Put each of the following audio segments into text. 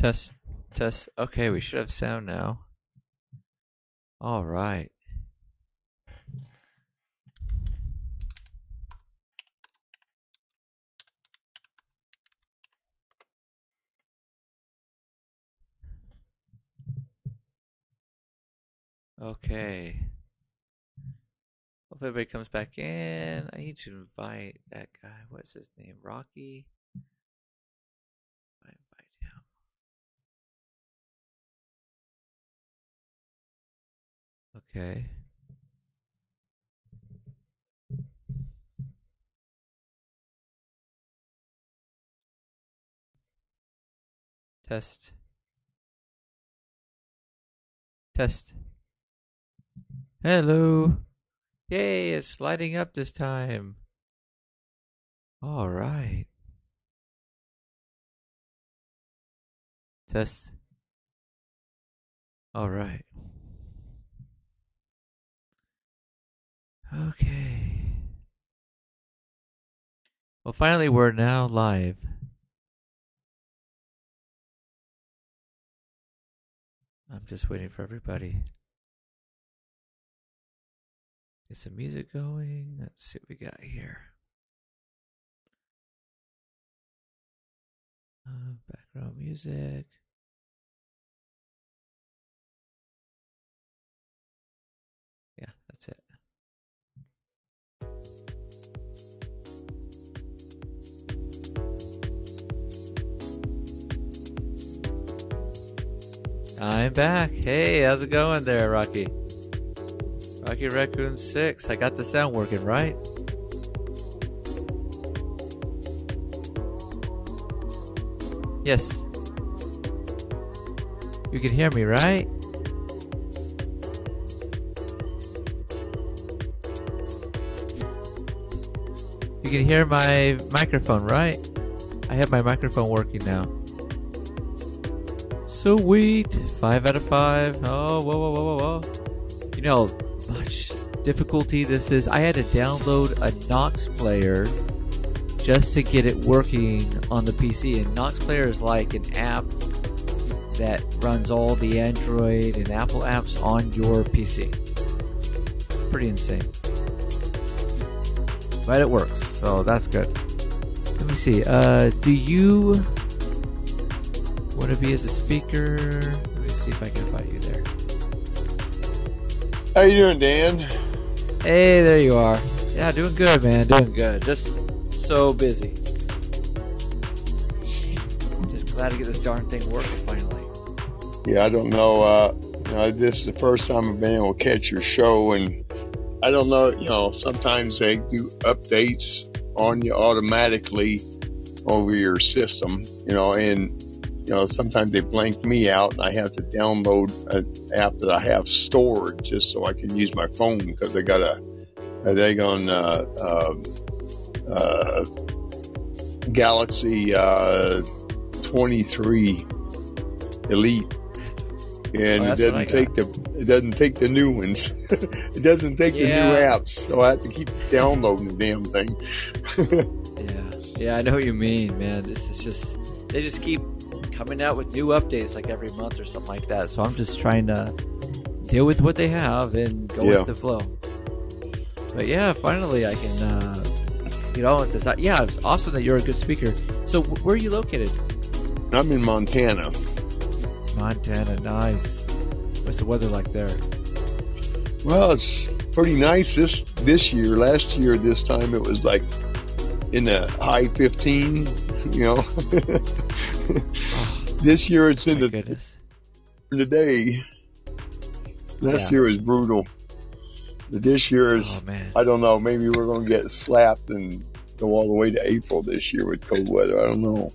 Test, test. Okay, we should have sound now. All right. Okay. Hope everybody comes back in. I need to invite that guy. What's his name? Rocky. I invite him. Okay. Test. Test. Hello. Yay, it's lighting up this time. All right. Test. All right. Okay. Well, finally, we're now live. I'm just waiting for everybody. Get some music going. Let's see what we got here. Uh, background music. I'm back. Hey, how's it going there, Rocky? Rocky Raccoon 6. I got the sound working, right? Yes. You can hear me, right? You can hear my microphone, right? I have my microphone working now. So sweet. Five out of five. Oh, whoa, whoa, whoa, whoa, whoa. You know much difficulty this is. I had to download a Nox player just to get it working on the PC. And Nox player is like an app that runs all the Android and Apple apps on your PC. Pretty insane. But it works, so that's good. Let me see. Uh, do you to be as a speaker? Let me see if I can invite you there. How you doing, Dan? Hey, there you are. Yeah, doing good, man. Doing good. Just so busy. Just glad to get this darn thing working finally. Yeah, I don't know. Uh, you know, this is the first time I've been able to catch your show, and I don't know. You know, sometimes they do updates on you automatically over your system. You know, and you know sometimes they blank me out, and I have to download an app that I have stored just so I can use my phone because they got a, a they on uh, uh, uh, Galaxy uh, 23 Elite, and Oh, it that's what I doesn't take the it doesn't take the new ones. it doesn't take the new apps, so I have to keep downloading the damn thing. Yeah, yeah, I know what you mean, man. This is just they just keep coming out with new updates like every month or something like that. So I'm just trying to deal with what they have and go Yeah. with the flow. But yeah, finally I can uh, with this. Yeah, it's awesome that you're a good speaker. So wh- where are you located? I'm in Montana. Montana, nice. What's the weather like there? Well, it's pretty nice this this year. Last year, this time it was like in the high 15. You know, this year it's in the goodness. today. Last Yeah. year was brutal. But this year is, Oh. I don't know, maybe we're going to get slapped and go all the way to April this year with cold weather. I don't know.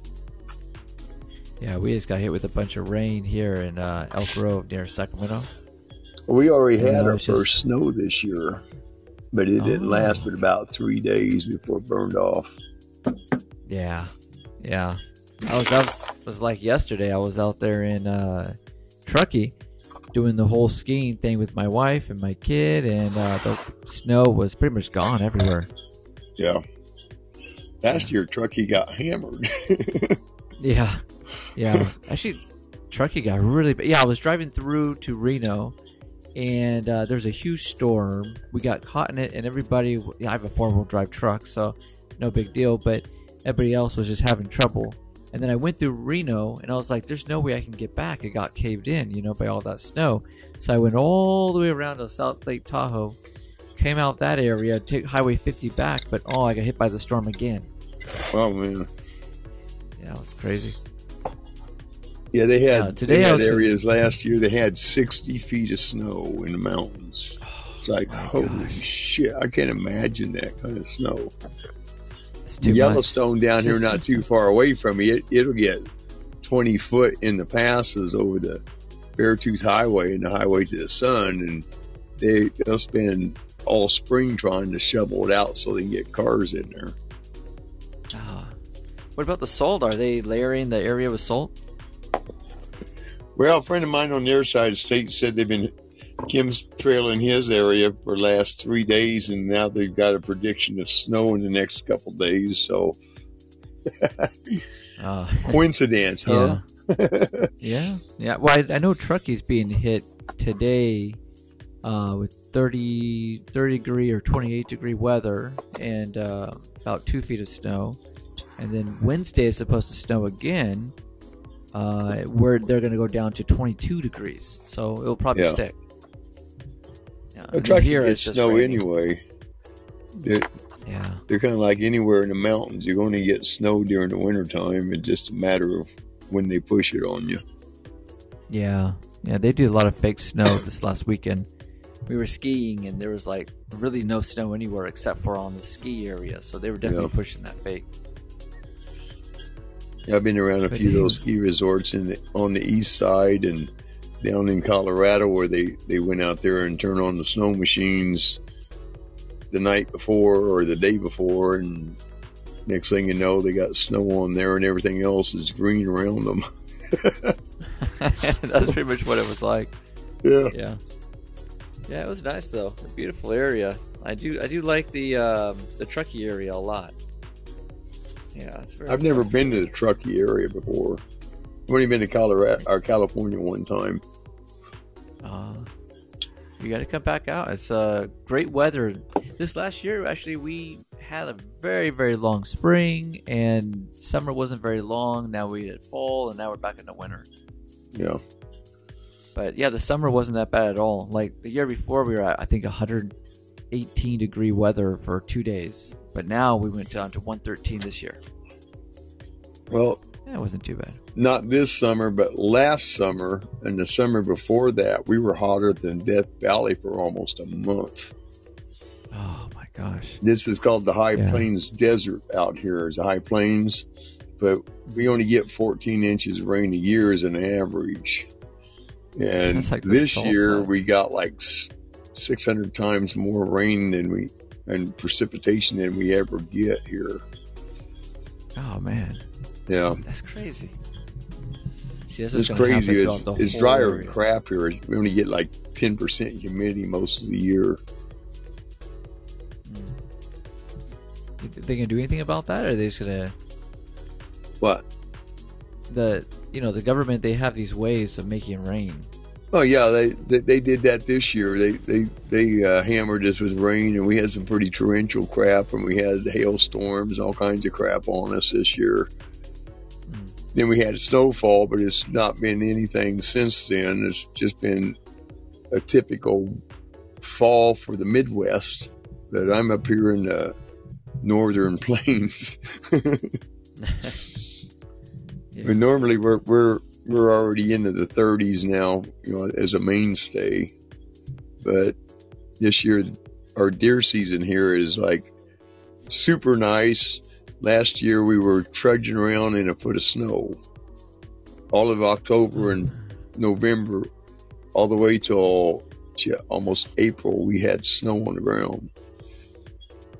Yeah, we just got hit with a bunch of rain here in uh, Elk Grove near Sacramento. We already had our it's first snow this year, but it didn't Oh. last but about three days before it burned off. Yeah, yeah. I was, was was like yesterday. I was out there in uh, Truckee doing the whole skiing thing with my wife and my kid, and uh, the snow was pretty much gone everywhere. Yeah. Last year, Truckee got hammered. Yeah, yeah. Actually, Truckee got really bad. Yeah, I was driving through to Reno, and uh, there's a huge storm. We got caught in it, and everybody. I have a four wheel drive truck, so no big deal. But everybody else was just having trouble. And then I went through Reno, and I was like, "There's no way I can get back. It got caved in, you know, by all that snow." So I went all the way around to South Lake Tahoe, came out that area, took Highway 50 back, but oh, I got hit by the storm again. Oh man. Yeah, it was crazy. Yeah, they had Uh, today they had areas last year. They had sixty feet of snow in the mountains. It's like my holy gosh. shit! I can't imagine that kind of snow. It's too much. Yellowstone down here, not too far away from me. It, it'll get twenty foot in the passes over the Beartooth Highway and the Highway to the Sun, and they they'll spend all spring trying to shovel it out so they can get cars in there. Ah. what about the salt? Are they layering the area with salt? Well, a friend of mine on their side of the state said they've been Kim's trail in his area for the last three days, and now they've got a prediction of snow in the next couple days. So Uh, coincidence, huh? yeah. yeah. Yeah. Well, I, I know Truckee's being hit today uh, with 30, 30 degree or 28 degree weather and uh, about two feet of snow. And then Wednesday is supposed to snow again, uh, where they're going to go down to 22 degrees. So it'll probably Yeah. stick. Yeah, I A mean, truck here gets it's snow raining. anyway. They're, Yeah. they're kind of like anywhere in the mountains. You're going to get snow during the wintertime. It's just a matter of when they push it on you. Yeah, yeah, they do a lot of fake snow this last weekend. We were skiing and there was like really no snow anywhere except for on the ski area, so they were definitely Yeah. pushing that fake. Yeah, I've been around a But few of those ski resorts in the, on the east side and down in Colorado where they, they went out there and turned on the snow machines the night before or the day before and next thing you know they got snow on there and everything else is green around them. That's pretty much what it was like. yeah. Yeah, yeah, it was nice though. A beautiful area. I do, I do like the um, the Truckee area a lot. Yeah, it's very. I've never been to the Truckee area before. I've only been to Colorado or California one time. Uh, you got to come back out. It's uh, great weather. This last year, actually, we had a very, very long spring, and summer wasn't very long. Now we had fall, and now we're back into winter. Yeah. But yeah, the summer wasn't that bad at all. Like the year before, we were at I think 118 degree weather for two days, but now we went down to 113 this year. Well, It wasn't too bad. not this summer, but last summer and the summer before that, we were hotter than Death Valley for almost a month. Oh my gosh. This is called the High Yeah. Plains Desert out here. It's High Plains, but we only get 14 inches of rain a year as an average. And like this year we got like 600 times more rain than we and precipitation than we ever get here. Oh man, Yeah. that's crazy. See, this It's crazy. It's, it's drier area. than crap here. We only get like 10% humidity most of the year. Think They gonna do anything about that, or are they just gonna What? the you know the government? They have these ways of making rain. Oh yeah, they, they they did that this year. They they they uh, hammered us with rain, and we had some pretty torrential crap, and we had hailstorms, all kinds of crap on us this year. Then we had snowfall, but it's not been anything since then. It's just been a typical fall for the Midwest. That I'm up here in the northern plains. Yeah. But normally we're we're we're already into the 30s now, you know, as a mainstay. But this year, our deer season here is like super nice. Last year we were trudging around in a foot of snow. All of October and November, all the way till almost April, we had snow on the ground.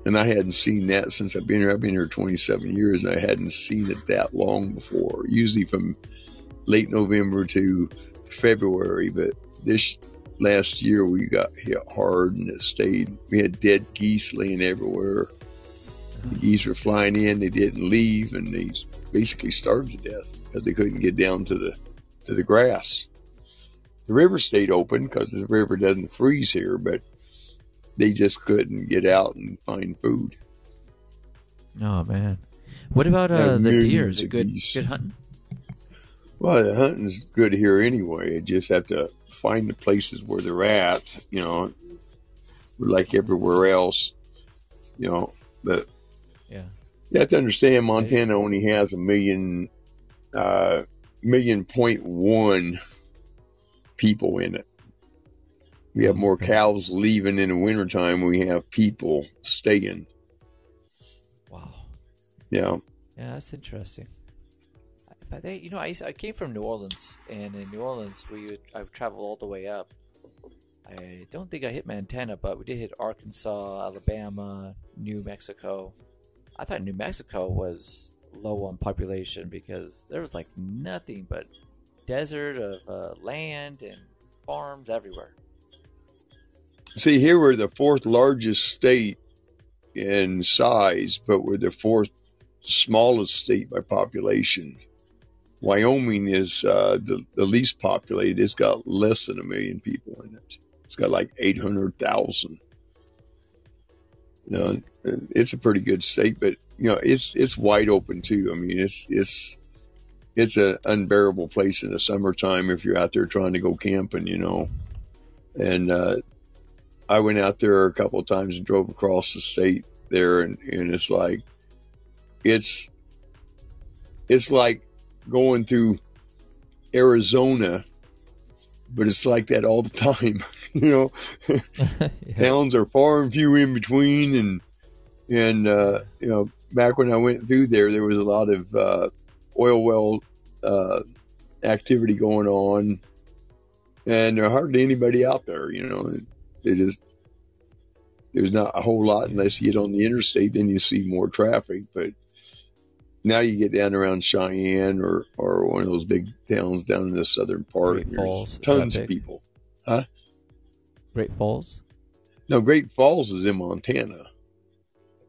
And I hadn't seen that since I've been here. I've been here 27 years and I hadn't seen it that long before. Usually from late November to February, but this last year we got hit hard and it stayed. We had dead geese laying everywhere. The geese were flying in, they didn't leave, and they basically starved to death because they couldn't get down to the to the grass. The river stayed open because the river doesn't freeze here, but they just couldn't get out and find food. Oh man, what about uh, the deer? Is it good? geese. Good hunting. Well, the hunting's good here anyway. You just have to find the places where they're at, you know, like everywhere else, you know. But. You have to understand Montana only has a million, uh, million point one people in it. We have more cows leaving in the wintertime. than We have people staying. Wow. Yeah. Yeah, that's interesting. I, I, you know, I, I came from New Orleans, and in New Orleans, we would, I've traveled all the way up. I don't think I hit Montana, but we did hit Arkansas, Alabama, New Mexico. I thought New Mexico was low on population because there was like nothing but desert of uh, land and farms everywhere. See, here we're the fourth largest state in size, but we're the fourth smallest state by population. Wyoming is uh, the, the least populated. It's got less than a million people in it. It's got like 800,000. You know, it's a pretty good state, but you know, it's it's wide open too. I mean, it's it's it's an unbearable place in the summertime if you're out there trying to go camping, you know. And uh, I went out there a couple of times and drove across the state there, and, and it's like it's it's like going through Arizona, but it's like that all the time. you know, Yeah. towns are far and few in between, and and uh, you know, back when I went through there, there was a lot of uh, oil well uh, activity going on, and there hardly anybody out there. You know, they just there's not a whole lot unless you get on the interstate, then you see more traffic. But now you get down around Cheyenne or or one of those big towns down in the southern part, Great and there's Falls, tons of people. Great Falls. No, Great Falls is in Montana.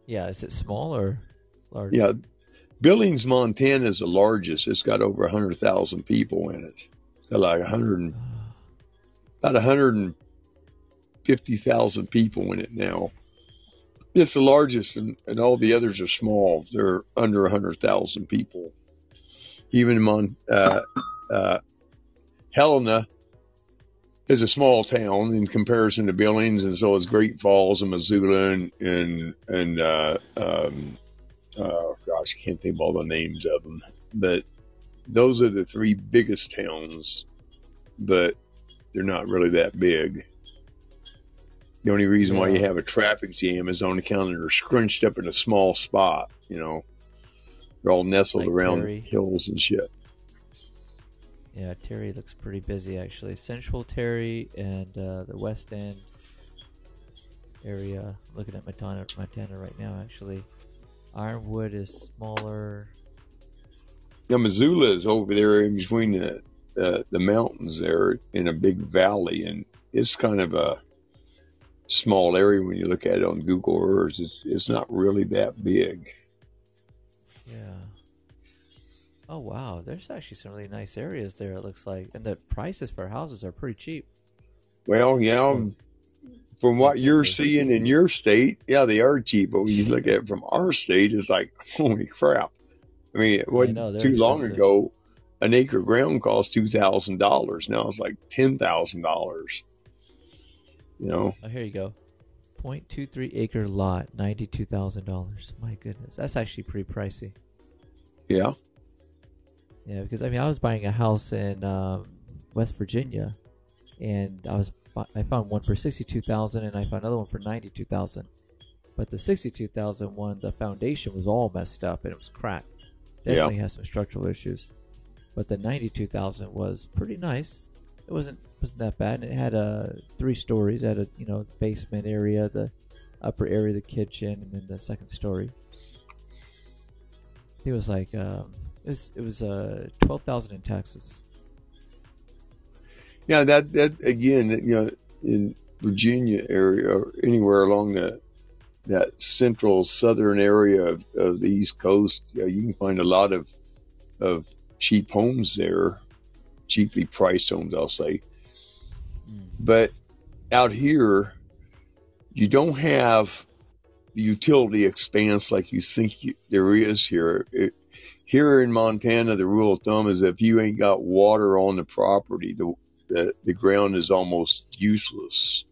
Yeah, is it small or large? Yeah, Billings, Montana is the largest. It's got over hundred thousand people in it. Got like hundred and about hundred and fifty thousand people in it now. It's the largest, and, and all the others are small. They're under a hundred thousand people. Even Mon, uh, uh, Helena is a small town in comparison to Billings, and so is Great Falls and Missoula and and and uh, um, uh, gosh, I can't think of all the names of them, but those are the three biggest towns, but they're not really that big. The only reason why you have a traffic jam is on account of they're scrunched up in a small spot. You know, they're all nestled Like around Terry. hills and shit. Yeah, Terry looks pretty busy actually. Central Terry and uh, the West End area. Looking at Montana, Montana right now, actually. Ironwood is smaller. Now, Missoula is over there in between the uh, the mountains there in a big valley, and it's kind of a small area when you look at it on Google Earth. It's it's not really that big. Yeah. Oh wow, there's actually some really nice areas there. It looks like, and the prices for houses are pretty cheap. Well, yeah, hmm. from what you're seeing in your state, yeah, they are cheap. But when you look at it from our state, it's like, holy crap! I mean, it wasn't know, too long expensive. ago. An acre of ground cost two thousand dollars. Now it's like ten thousand dollars. You know, Oh, here you go. 0.23 acre lot, ninety-two thousand dollars. My goodness, that's actually pretty pricey. yeah. Yeah, because I mean, I was buying a house in um, West Virginia, and I was I found one for sixty-two thousand, and I found another one for ninety-two thousand. But the sixty-two thousand one, the foundation was all messed up and it was cracked. Yeah. Definitely has some structural issues. But the ninety-two thousand was pretty nice. It wasn't wasn't that bad. And it had uh, three stories. It had a you know basement area, the upper area, the kitchen, and then the second story. It was like um, it was it was uh twelve thousand in taxes. Yeah, that that again, you know, in Virginia area or anywhere along the that central southern area of, of the East Coast, yeah, you can find a lot of of cheap homes there, cheaply priced homes, I'll say. Mm. But out here, you don't have the utility expanse like you think you, there is here. It, here in Montana, the rule of thumb is if you ain't got water on the property, the the, the ground is almost useless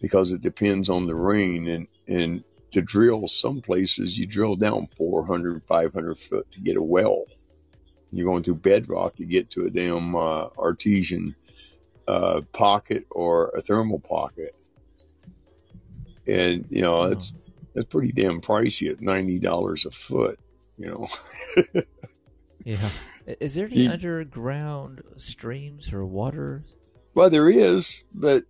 because it depends on the rain. And and to drill some places you drill down 400 500 foot to get a well. You're going through bedrock to get to a damn uh, artesian uh, pocket or a thermal pocket. And you know it's that's pretty damn pricey at ninety dollars a foot. You know. Yeah. Is there any underground streams or water? well, there is, but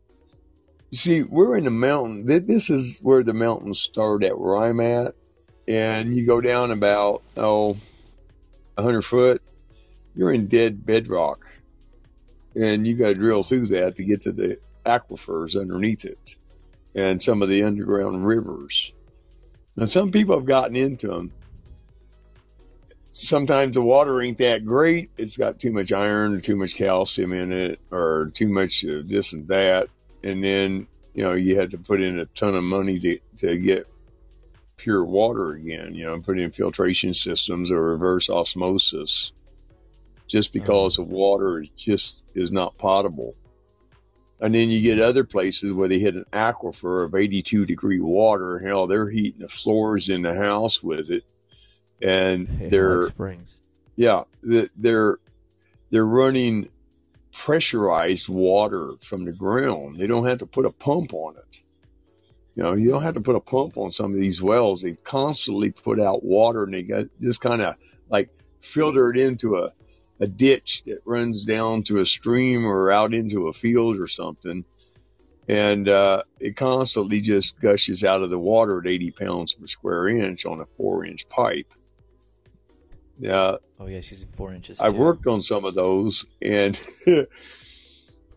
see, we're in the mountain. This is where the mountains start at where I'm at, and you go down about oh, a hundred foot. You're in dead bedrock, and you got to drill through that to get to the aquifers underneath it, and some of the underground rivers. Now, some people have gotten into them. Sometimes the water ain't that great. It's got too much iron or too much calcium in it or too much of this and that. And then, you know, you had to put in a ton of money to, to get pure water again, you know, put in filtration systems or reverse osmosis just mm-hmm. because the water is just is not potable. And then you get other places where they hit an aquifer of 82 degree water. Hell, they're heating the floors in the house with it. And Hey, they're, springs. yeah, they're, they're running pressurized water from the ground. They don't have to put a pump on it. You know, you don't have to put a pump on some of these wells. They constantly put out water and they got just kind of like filter it into a, a ditch that runs down to a stream or out into a field or something. And uh, it constantly just gushes out of the water at 80 pounds per square inch on a four inch pipe. Yeah, Oh yeah, she's four inches. I too. worked on some of those, and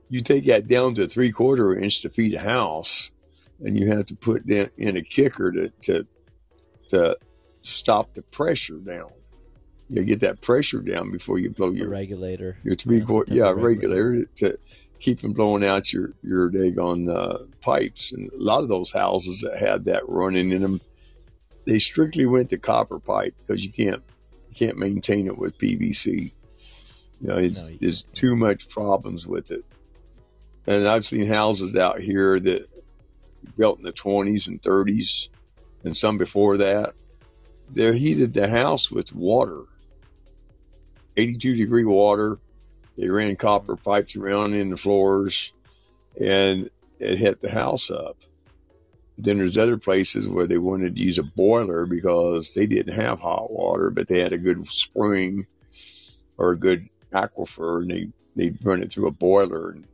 you take that down to three quarter inch to feed a house, and you have to put in, in a kicker to, to to stop the pressure down. You get that pressure down before you blow your regulator. your three quarter yeah regulator to keep from blowing out your your daggone uh, pipes. And a lot of those houses that had that running in them, they strictly went to copper pipe because you can't can't maintain it with PVC. You know, it, No, there's too much problems with it. And I've seen houses out here that built in the 20s and 30s, and some before that. They're heated the house with water, 82 degree water. They ran copper pipes around in the floors, and it hit the house up. Then there's other places where they wanted to use a boiler because they didn't have hot water, but they had a good spring or a good aquifer, and they they'd run it through a boiler and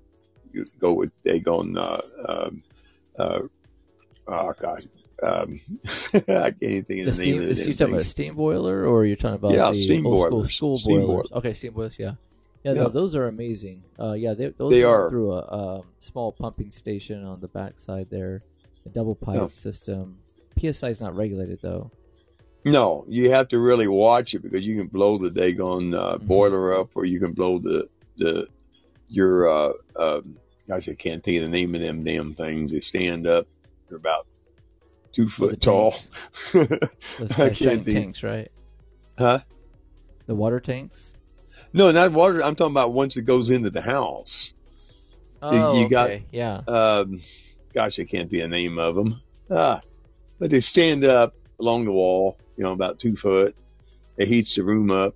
you go with they go on uh, um, uh, oh gosh um, I can't even think of The the, name steam, of is the you talking about a steam boiler, or you're talking about Yeah, the steam old boilers. school, school Steam boilers? boilers. Okay, steam boilers. Yeah, yeah. Yeah. No, those are amazing. Uh, yeah, they those They are. through a um, small pumping station on the backside there, a double pipe Yeah. system. PSI is not regulated though. No, you have to really watch it because you can blow the daggone uh, Mhm. boiler up, or you can blow the the your uh, um, gosh, I can't think of the name of them damn things. They stand up. They're about two foot tall. I uh, can't think. tanks, right? Huh? The water tanks. No, not water. I'm talking about once it goes into the house. Oh, you got- okay. yeah. Um, gosh, I can't think of the name of them. Ah, but they stand up along the wall. You know, about two foot. It heats the room up.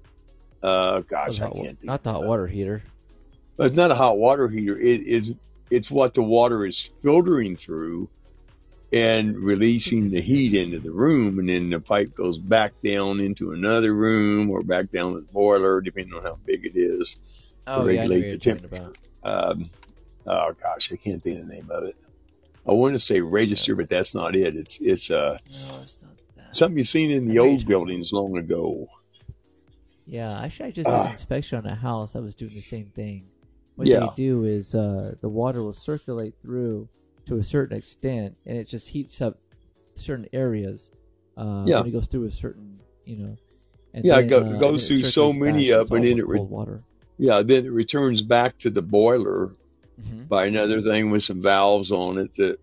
Uh, gosh, I can't think. not the hot water heater. But it's not a hot water heater. It is. It's what the water is filtering through and releasing the heat into the room, and then the pipe goes back down into another room or back down to the boiler, depending on how big it is. Oh, yeah, know regulate what the temperature. Um, oh gosh, I can't think of the name of it. I want to say register, but that's not it. It's it's uh, No, it's not something you've seen in the old buildings long ago. Yeah, actually, I just did Ah. an inspection on a house. I was doing the same thing. What Yeah. they do is uh, the water will circulate through to a certain extent, and it just heats up certain areas. Uh, Yeah. when it goes through a certain, you know. And Yeah, it then, go- uh, it goes through so many back. It's and then it re- water. Yeah, then it returns back to the boiler hmm by another thing with some valves on it that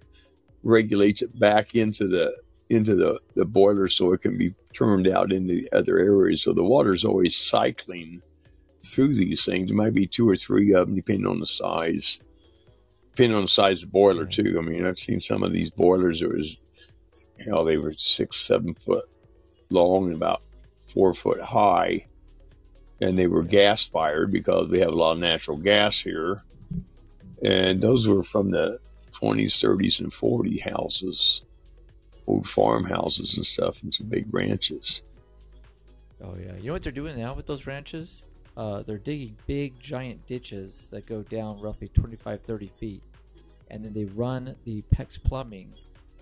regulates it back into the into the, the boiler so it can be turned out into the other areas. So the water's always cycling through these things. There might be two or three of them depending on the size. Depending on the size of the boiler too. I mean, I've seen some of these boilers that was hell, they were six, seven foot long and about four foot high. And they were gas fired because we have a lot of natural gas here. And those were from the 20s, 30s, and 40 houses, old farmhouses and stuff, and some big ranches. Oh yeah. You know what they're doing now with those ranches? Uh, they're digging big, giant ditches that go down roughly 25, 30 feet, and then they run the PEX plumbing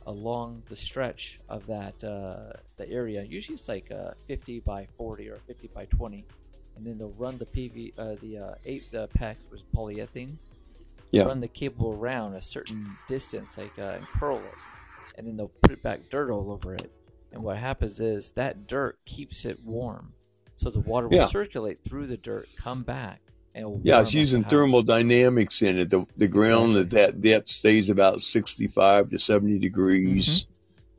along the stretch of that uh, the area. Usually it's like uh, 50 by 40 or 50 by 20, and then they'll run the PV, uh, the uh, eight the PEX was polyethylene. Yeah. Run the cable around a certain distance, like uh, and curl it, and then they'll put it back dirt all over it. And what happens is that dirt keeps it warm, so the water will Yeah. circulate through the dirt, come back, and it'll Yeah, warm it's up the using house. thermodynamics in it. The, the ground at that depth stays about 65 to 70 degrees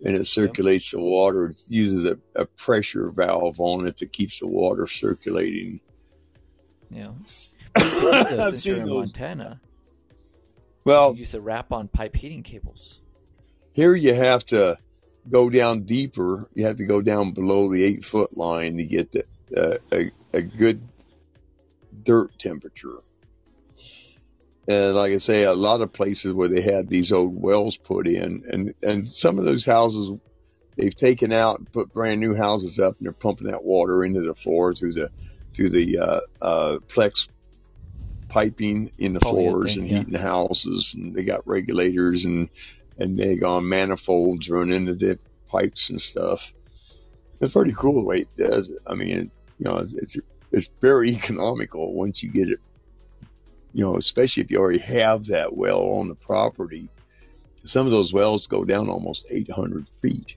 and it circulates the water. It uses a, a pressure valve on it that keeps the water circulating. You know, You can do this I've seen those. Montana. Well, use a wrap-on pipe heating cables. Here you have to go down deeper. You have to go down below the eight foot line to get the, uh, a, a good dirt temperature. And like I say, a lot of places where they had these old wells put in, and, and some of those houses they've taken out and put brand new houses up, and they're pumping that water into the floor through the through the uh, uh, plex piping in the floors and yeah. heating the houses, and they got regulators and and they got manifolds running into the pipes and stuff. It's pretty cool the way it does it. I mean, you know, it's it's, it's very economical once you get it. You know, especially if you already have that well on the property. Some of those wells go down almost 800 feet,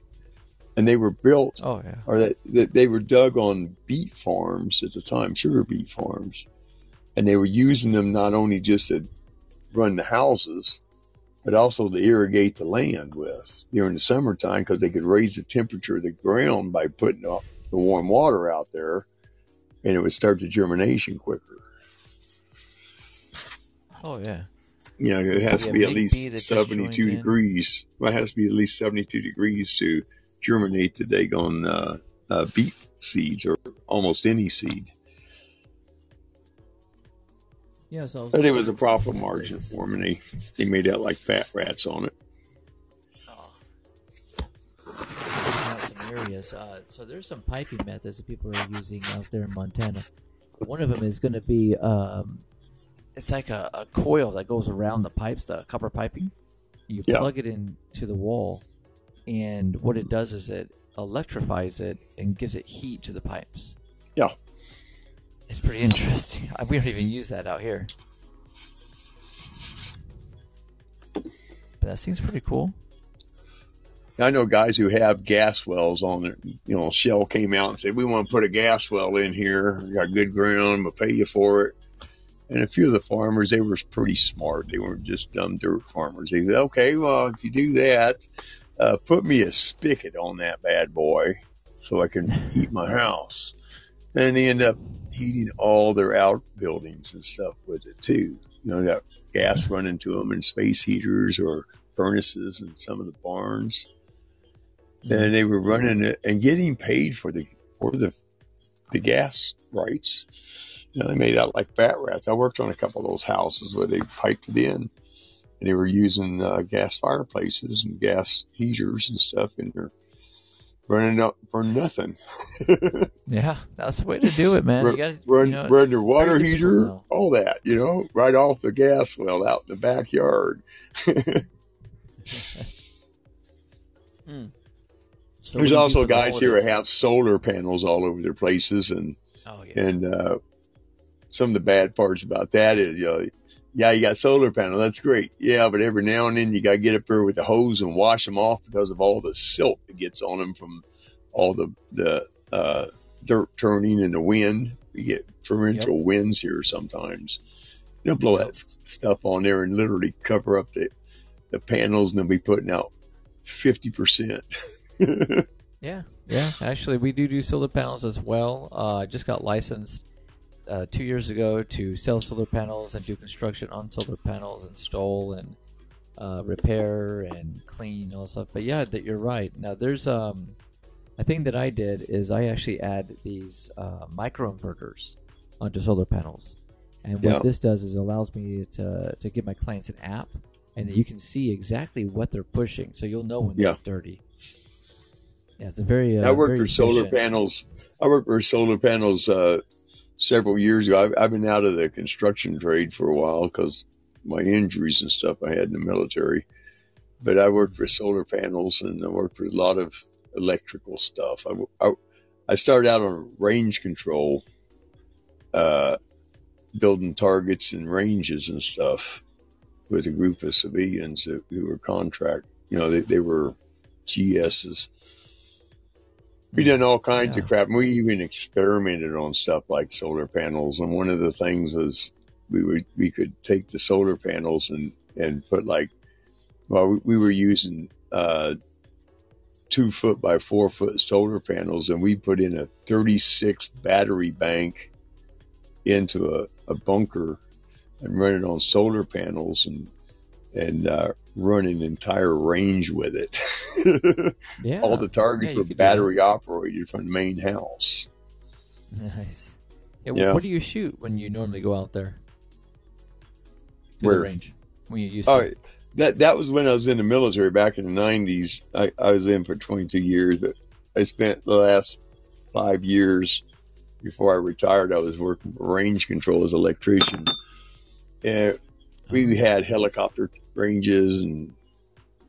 and they were built Oh yeah. or that, that they were dug on beet farms at the time, sugar beet farms, and they were using them not only just to run the houses, but also to irrigate the land with during the summertime because they could raise the temperature of the ground by putting the, the warm water out there, and it would start the germination quicker. Oh yeah. You know, it has So to be at Big B that least 72 joined in. degrees. Well, it has to be at least 72 degrees to germinate the daggone uh, uh, beet seeds or almost any seed. Yeah. So was But it was a profit margin for them, and they, they made out like fat rats on it. Out some areas. Uh, so there's some piping methods that people are using out there in Montana. One of them is going to be um, it's like a, a coil that goes around the pipes, the copper piping. You Yeah. plug it into the wall, and what it does is it electrifies it and gives it heat to the pipes. Yeah. It's pretty interesting. We don't even use that out here. But that seems pretty cool. I know guys who have gas wells on it. You know, Shell came out and said, "We want to put a gas well in here. We got good ground. We'll pay you for it." And a few of the farmers, they were pretty smart. They weren't just dumb dirt farmers. They said, "Okay, well, if you do that, uh, put me a spigot on that bad boy, so I can heat my house." And they end up heating all their outbuildings and stuff with it too. You know, got gas running to them and space heaters or furnaces in some of the barns and they were running it and getting paid for the for the the gas rights. You know, they made out like bat rats. I worked on a couple of those houses where they piped it in, and they were using uh, gas fireplaces and gas heaters and stuff, and they're running up for nothing. Yeah, that's the way to do it, man. Run, You got run, you know, run their water heater, difficult all that, you know, right off the gas well out in the backyard. So There's what do you do also for the guys here who have solar panels all over their places, and Oh yeah. And uh, some of the bad parts about that is, you know, yeah, you got solar panel. That's great. Yeah, but every now and then you got to get up there with the hose and wash them off because of all the silt that gets on them from all the the uh, dirt turning and the wind. We get torrential yep. winds here sometimes. They'll blow that stuff on there and literally cover up the, the panels and they'll be putting out 50%. yeah. Yeah. Actually, we do do solar panels as well. Uh, I just got licensed uh, two years ago to sell solar panels and do construction on solar panels, and install and uh, repair and clean all stuff. But yeah, that you're right. Now there's um, a thing that I did is I actually add these uh, microinverters onto solar panels, and what yeah. this does is allows me to to give my clients an app, and you can see exactly what they're pushing, so you'll know when yeah. they're dirty. Yeah, it's a very. Uh, I work for solar panels. I work for solar panels uh, several years ago. I've, I've, been out of the construction trade for a while because my injuries and stuff I had in the military. But I worked for solar panels and I worked for a lot of electrical stuff. I, I, I started out on range control, uh, building targets and ranges and stuff with a group of civilians who were contract. You know, they, they were GSs we done all kinds yeah. of crap. We even experimented on stuff like solar panels. And one of the things was we would we could take the solar panels and and put like well we, we were using uh, two foot by four foot solar panels and we put in a 36 battery bank into a, a bunker and run it on solar panels and and uh, run an entire range with it. yeah. All the targets yeah, were battery operated from the main house. Nice. Yeah, yeah. Where do you shoot when you normally go out there? To where? The range. When you used oh, to. Oh, that, that was when I was in the military back in the 90s. I, I was in for 22 years, but I spent the last five years before I retired. I was working range control as an electrician. And we had helicopter ranges and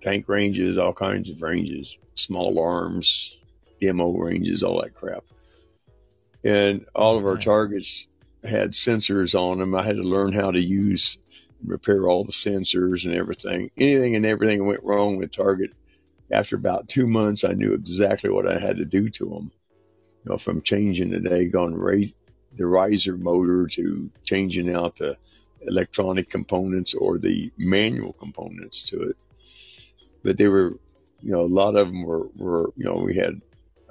tank ranges, all kinds of ranges, small arms, demo ranges, all that crap. And all of our targets had sensors on them. I had to learn how to use and repair all the sensors and everything. Anything and everything went wrong with target. After about two months, I knew exactly what I had to do to them. You know, from changing the daggone rate, the riser motor to changing out the electronic components or the manual components to it. But they were, you know, a lot of them were, were you know, we had,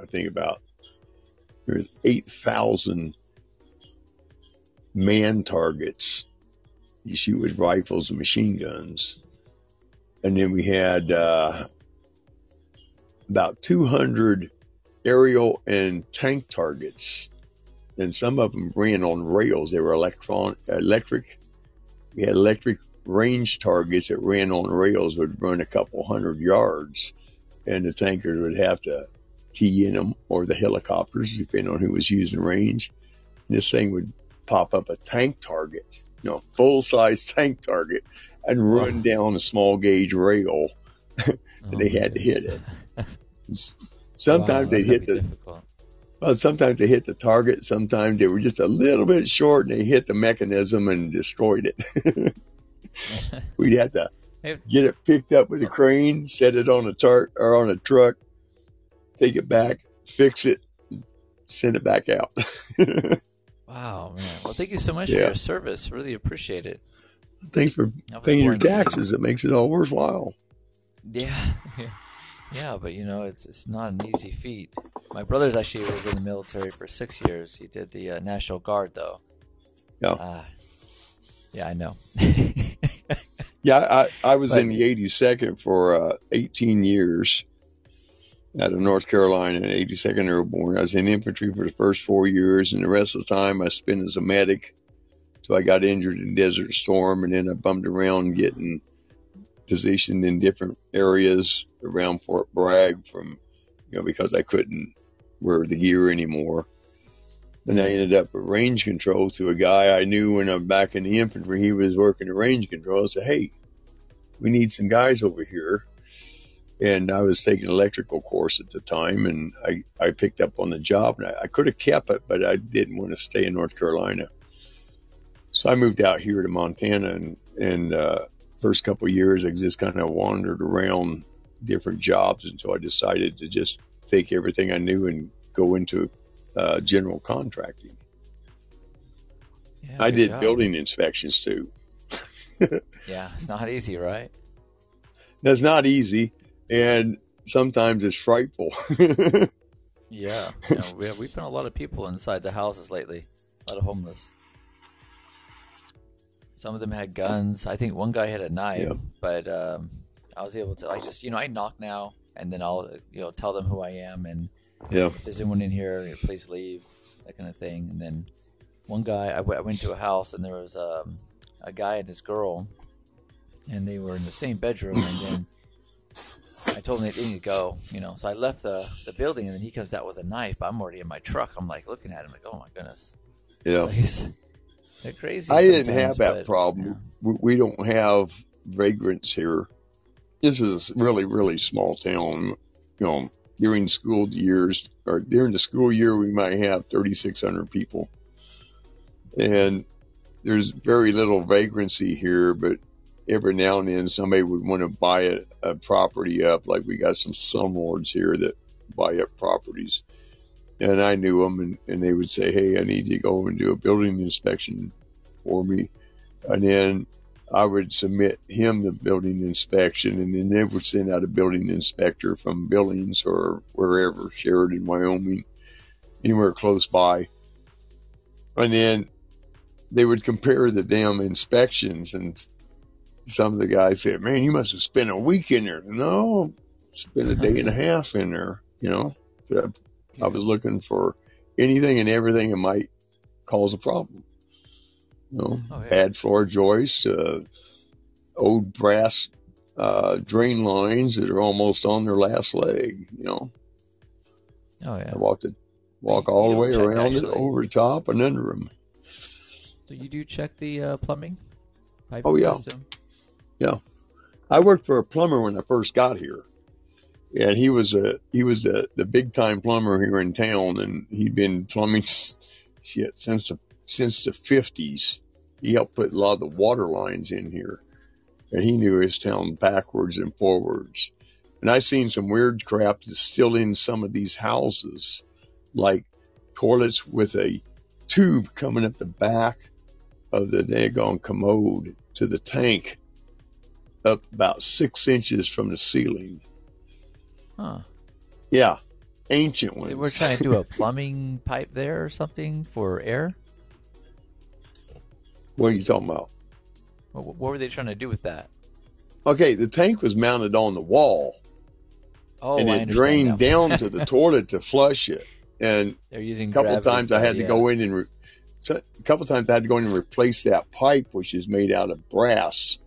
I think about, there was 8,000 man targets you shoot with rifles and machine guns. And then we had uh, about 200 aerial and tank targets. And some of them ran on rails. They were electron electric we had electric range targets that ran on rails would run a couple hundred yards, and the tankers would have to key in them or the helicopters, depending on who was using range. And this thing would pop up a tank target, you know, full size tank target, and run down a small gauge rail. and oh, they had to hit it. Sometimes wow, they hit the difficult. Well, sometimes they hit the target. Sometimes they were just a little bit short and they hit the mechanism and destroyed it. We'd have to get it picked up with a crane, set it on a tart or on a truck, take it back, fix it, send it back out. wow, man. Well, thank you so much yeah. for your service. Really appreciate it. Thanks for paying your taxes. It makes it all worthwhile. Yeah. Yeah, but you know, it's it's not an easy feat. My brother's actually was in the military for six years. He did the uh, National Guard, though. Yeah. Uh, yeah, I know. yeah, I, I was but, in the 82nd for uh, 18 years out of North Carolina, 82nd Airborne. I was in infantry for the first four years, and the rest of the time I spent as a medic. So I got injured in Desert Storm, and then I bummed around getting positioned in different areas around Fort Bragg from, you know, because I couldn't wear the gear anymore. Then I ended up at range control to a guy I knew when I'm back in the infantry. He was working at range control. I said, Hey, we need some guys over here. And I was taking electrical course at the time and I, I picked up on the job and I, I could have kept it, but I didn't want to stay in North Carolina. So I moved out here to Montana and, and, uh, first couple years, I just kind of wandered around different jobs until I decided to just take everything I knew and go into uh, general contracting. Yeah, I did job. building inspections too. Yeah, it's not easy, right? That's not easy, and sometimes it's frightful. Yeah, you know, we we've been a lot of people inside the houses lately. A lot of homeless. Some of them had guns. I think one guy had a knife, but um, I was able to. I just, you know, I knock now, and then I'll, you know, tell them who I am, and yeah, if there's anyone in here, please leave, that kind of thing. And then one guy, I, w- I went to a house, and there was um, a guy and his girl, and they were in the same bedroom, and then. I told him they need to go, you know. So I left the, the building, and then he comes out with a knife. but I'm already in my truck. I'm like looking at him, like, oh my goodness. yeah. He's- they're crazy. I didn't have that but, problem. yeah. We, we don't have vagrants here. This is really, really small town. You know, during school years or during the school year, we might have 3,600 people. And there's very little vagrancy here, but every now and then somebody would want to buy a, a property up. Like we got some slumlords here that buy up properties. And I knew them, and, and they would say, Hey, I need you to go and do a building inspection for me. And then I would submit him the building inspection, and then they would send out a building inspector from Billings or wherever, Sheridan, Wyoming, anywhere close by. And then they would compare the damn inspections, and some of the guys said, "Man, you must have spent a week in there." No, spent a day and a half in there. You know, I, I was looking for anything and everything that might cause a problem. You know, Oh, yeah. bad floor joists, uh, old brass uh, drain lines that are almost on their last leg. You know, Oh yeah. I walked it, walk You- all you the way around it, over top and under them. So you do check the uh, plumbing? Oh, yeah. System? I worked for a plumber when I first got here, and he was a he was the the big time plumber here in town, and he'd been plumbing shit since the since the fifties. He helped put a lot of the water lines in here, and he knew his town backwards and forwards. And I seen some weird crap that's still in some of these houses, like toilets with a tube coming up the back of the daggone commode to the tank up about six inches from the ceiling. Huh. Yeah, ancient ones. Were trying to do a plumbing pipe there or something for air. what are you talking about? What, what were they trying to do with that? Okay, the tank was mounted on the wall, Oh, and it drained down to the toilet to flush it. And They're using a couple times I had to yeah. go in and re- so a couple times I had to go in and replace that pipe, which is made out of brass,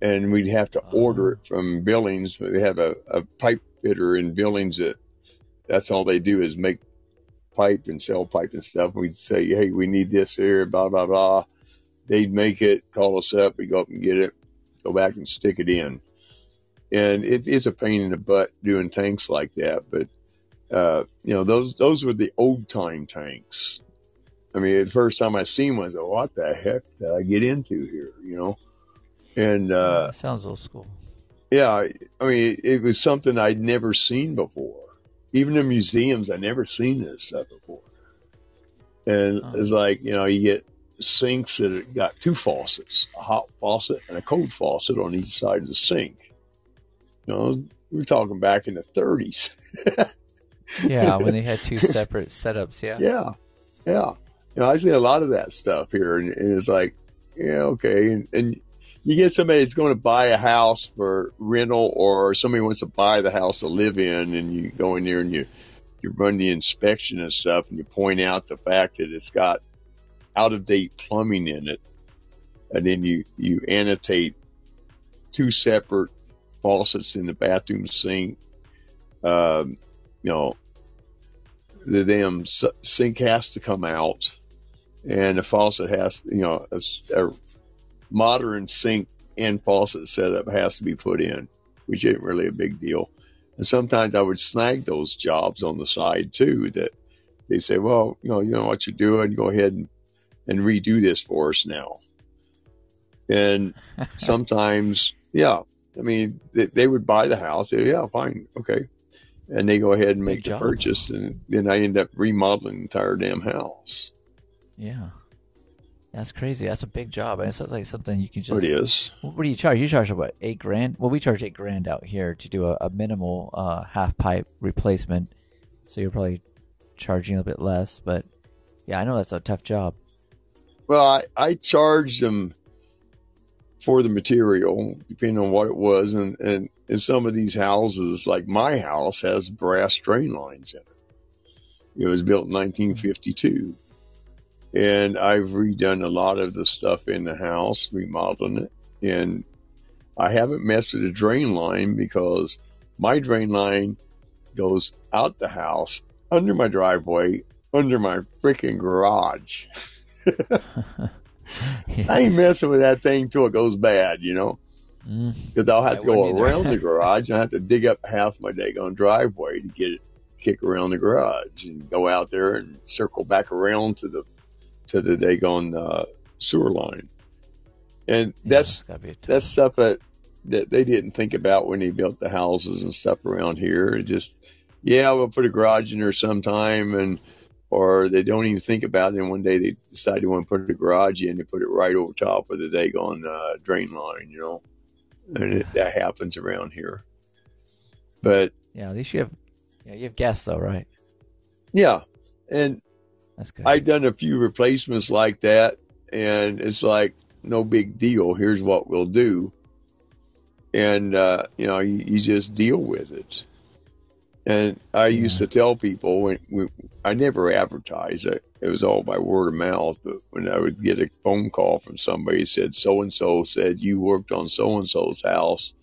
and we'd have to Oh. order it from Billings. They have a, a pipe fitter in Billings that that's all they do is make pipe and sell pipe and stuff. We'd say, hey, we need this here, blah blah blah. They'd make it, call us up, we go up and get it, go back and stick it in. And it, it's a pain in the butt doing tanks like that, but uh, you know, those those were the old time tanks. I mean, the first time I seen one, I said, "What the heck did I get into here?" You know, and uh, Sounds old school. Yeah, I mean, it was something I'd never seen before. Even in museums, I never seen this stuff before. And Oh. it's like you know, you get sinks that have got two faucets, a hot faucet and a cold faucet on each side of the sink. You know, we're talking back in the 30s. Yeah, when they had two separate setups. Yeah. Yeah, yeah. You know, I see a lot of that stuff here, and, and it's like, yeah, okay. And, and you get somebody that's going to buy a house for rental, or somebody wants to buy the house to live in, and you go in there and you you run the inspection and stuff, and you point out the fact that it's got out of date plumbing in it, and then you you annotate two separate faucets in the bathroom sink. Um, you know, the damn sink has to come out, and the faucet has, you know, a, a modern sink and faucet setup has to be put in, which isn't really a big deal. And sometimes I would snag those jobs on the side too. That they say, well, you know, you know what you're doing. Go ahead and, and redo this for us now. And sometimes, yeah, I mean, they, they would buy the house. They, yeah, fine, okay, and they go ahead and make Big the job. purchase, and then I end up remodeling the entire damn house. Yeah. That's crazy. That's a big job. It sounds like something you can just. It is. What do you charge? You charge what eight grand? Well, we charge eight grand out here to do a, a minimal uh, half pipe replacement. So you're probably charging a bit less, but yeah, I know that's a tough job. Well, I, I charged them for the material, depending on what it was, and, and in some of these houses, like my house, has brass drain lines in it. It was built in 1952. And I've redone a lot of the stuff in the house, remodeling it. And I haven't messed with the drain line because my drain line goes out the house, under my driveway, under my freaking garage. I ain't messing with that thing till it goes bad, you know? Because mm, I'll have I to go around the garage and I have to dig up half my daggone driveway to get it kick around the garage and go out there and circle back around to the to the daggone uh, sewer line. And that's yeah, that's stuff that that they didn't think about when they built the houses and stuff around here. It just yeah, we'll put a garage in there sometime and or they don't even think about it. And one day they decide they want to put a garage in, they put it right over top of the daggone uh, drain line, you know, and it, that happens around here. But yeah, at least you have yeah, you have gas though, right? Yeah, and that's good. I've done a few replacements like that, and it's like no big deal. Here's what we'll do, and uh, you know, you, you, just deal with it. And I yeah. used to tell people when, when I never advertised it; it was all by word of mouth. But when I would get a phone call from somebody said so and so said you worked on so and so's house,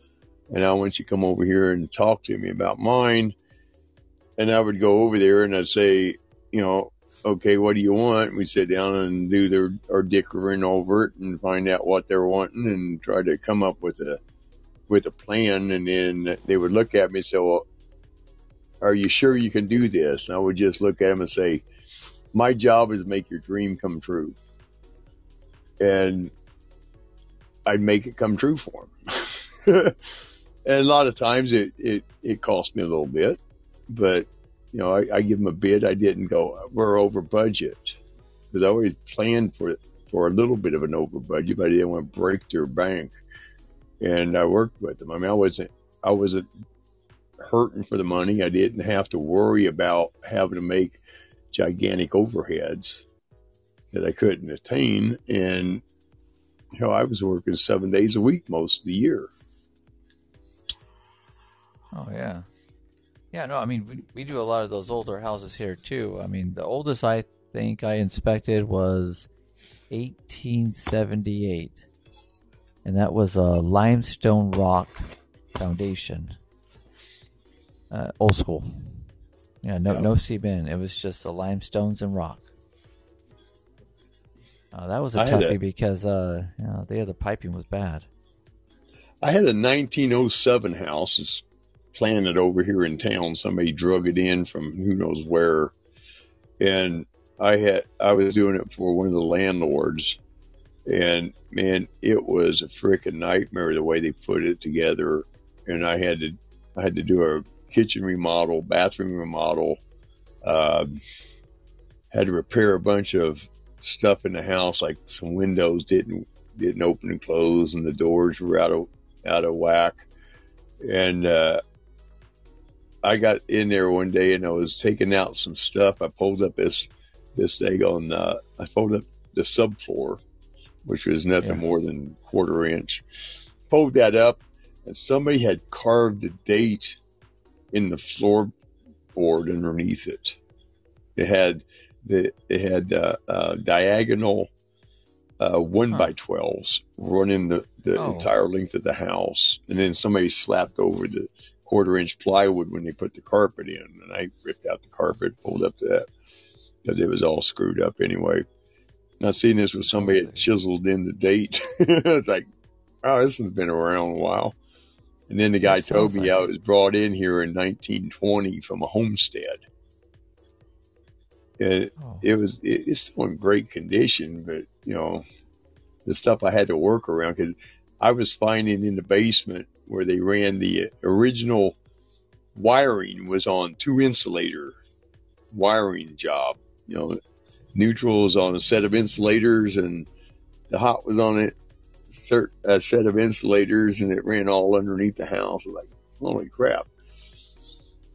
and I want you to come over here and talk to me about mine and I would go over there and I'd say, you know, okay, what do you want? We sit down and do their our dickering over it and find out what they're wanting and try to come up with a with a plan. And then they would look at me and say, well, are you sure you can do this? And I would just look at them and say, my job is to make your dream come true. And I'd make it come true for them. and a lot of times it, it, it cost me a little bit but you know, I, I give them a bid. I didn't go. We're over budget because I always planned for for a little bit of an over budget, but I didn't want to break their bank. And I worked with them. I mean, I wasn't I wasn't hurting for the money. I didn't have to worry about having to make gigantic overheads that I couldn't attain. And you know, I was working seven days a week most of the year. Oh yeah. Yeah, no, I mean, we, we do a lot of those older houses here too. I mean, the oldest I think I inspected was 1878, and that was a limestone rock foundation. Uh, old school. Yeah, no, yeah. no cement. It was just the limestones and rock. Uh, that was a toughie a, because uh, you know, the other piping was bad. I had a 1907 house. It's planted over here in town. Somebody drug it in from who knows where, and I had I was doing it for one of the landlords, and man, it was a freaking nightmare the way they put it together. And I had to I had to do a kitchen remodel, bathroom remodel, uh, had to repair a bunch of stuff in the house, like some windows didn't didn't open and close, and the doors were out of out of whack. And uh, I got in there one day and I was taking out some stuff. I pulled up this this thing on uh, I pulled up the subfloor, which was nothing yeah. more than quarter inch. Pulled that up, and somebody had carved a date in the floorboard underneath it. It had the it had uh, uh, diagonal uh, one huh. by twelves running the, the oh. entire length of the house, and then somebody slapped over the quarter inch plywood when they put the carpet in. And I ripped out the carpet, pulled up to that because it was all screwed up anyway. And I seen this with somebody that chiseled in the date. it's like, oh, this has been around a while. And then the guy told me I was brought in here in 1920 from a homestead. And oh. it was, it, it's still in great condition, but you know, the stuff I had to work around because I was finding in the basement where they ran the original wiring was on two insulator wiring job. You know, neutrals on a set of insulators and the hot was on it, a set of insulators, and it ran all underneath the house. I was like, holy crap!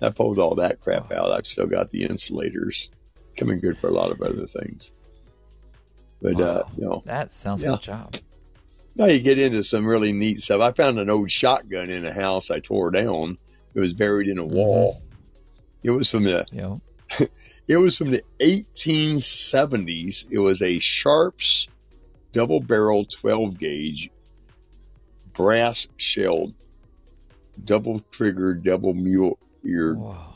I pulled all that crap out. I've still got the insulators. Coming good for a lot of other things. But uh, you know, That sounds Yeah. like a job. Now you get into some really neat stuff. I found an old shotgun in a house I tore down. It was buried in a mm-hmm. wall. It was from the know, it was from the 1870s. It was a Sharps double barrel 12 gauge brass shelled double trigger double mule ear. wow.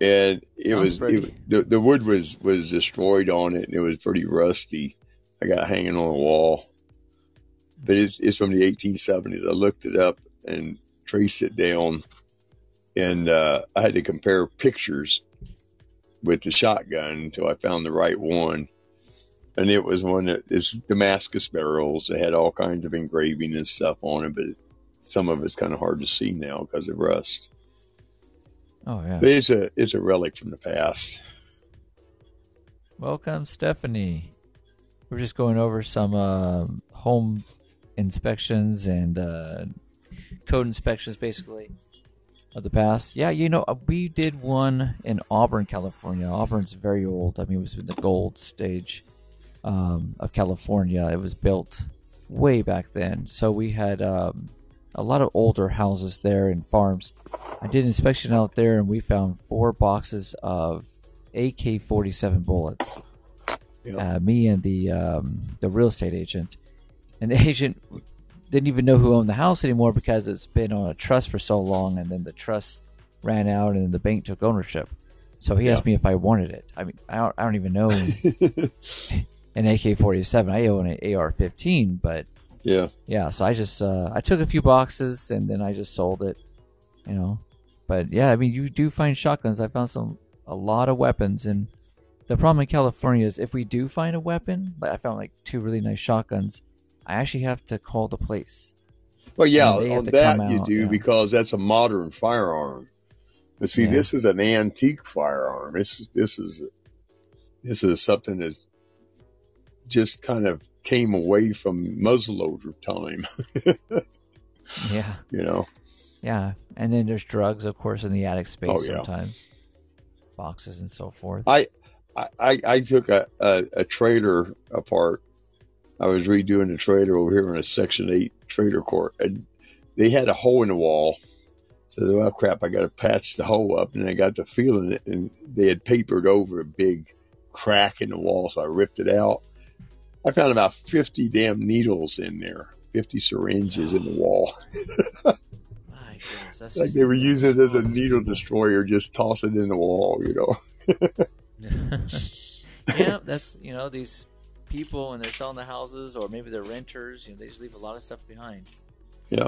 and it Sounds was it, the the wood was was destroyed on it and it was pretty rusty. I got hanging on the wall, but it's it's from the 1870s. I looked it up and traced it down, and uh, I had to compare pictures with the shotgun until I found the right one. And it was one that is Damascus barrels. It had all kinds of engraving and stuff on it, but some of it's kind of hard to see now because of rust. Oh yeah. But it's a it's a relic from the past. Welcome, Stephanie. We're just going over some um home inspections and uh, code inspections, basically, of the past. Yeah, you know, uh, we did one in Auburn, California. Auburn's very old. I mean, it was in the gold stage um, of California. It was built way back then. So we had um, a lot of older houses there and farms. I did an inspection out there, and we found four boxes of AK 47 bullets. Yeah. Uh, me and the um, the real estate agent, and the agent didn't even know who owned the house anymore because it's been on a trust for so long, and then the trust ran out, and then the bank took ownership. So he Yeah. asked me if I wanted it. I mean, I don't, I don't even know an AK 47. I own an AR 15, but yeah. yeah, so I just uh, I took a few boxes and then I just sold it, you know. But yeah, I mean, you do find shotguns. I found some a lot of weapons, and the problem in California is if we do find a weapon, like I found like two really nice shotguns, I actually have to call the police. Well, yeah, And they have on that come you do yeah. because that's a modern firearm. But see, Yeah. this is an antique firearm. This is this is this is something that just kind of came away from muzzleloader time. Yeah, You know, yeah, and then there's drugs, of course, in the attic space Oh, yeah. sometimes, boxes and so forth. I I, I took a, a, a trailer apart. I was redoing the trailer over here in a Section Eight trailer court, and they had a hole in the wall. So, well, crap, I got to patch the hole up, and I got to feeling it, and they had papered over a big crack in the wall, so I ripped it out. I found about fifty damn needles in there, fifty syringes in the wall. My goodness, that's like they were using it as a needle destroyer, just toss it in the wall, you know. yeah, that's you know these people and they're selling the houses or maybe they're renters. You know, they just leave a lot of stuff behind. Yeah.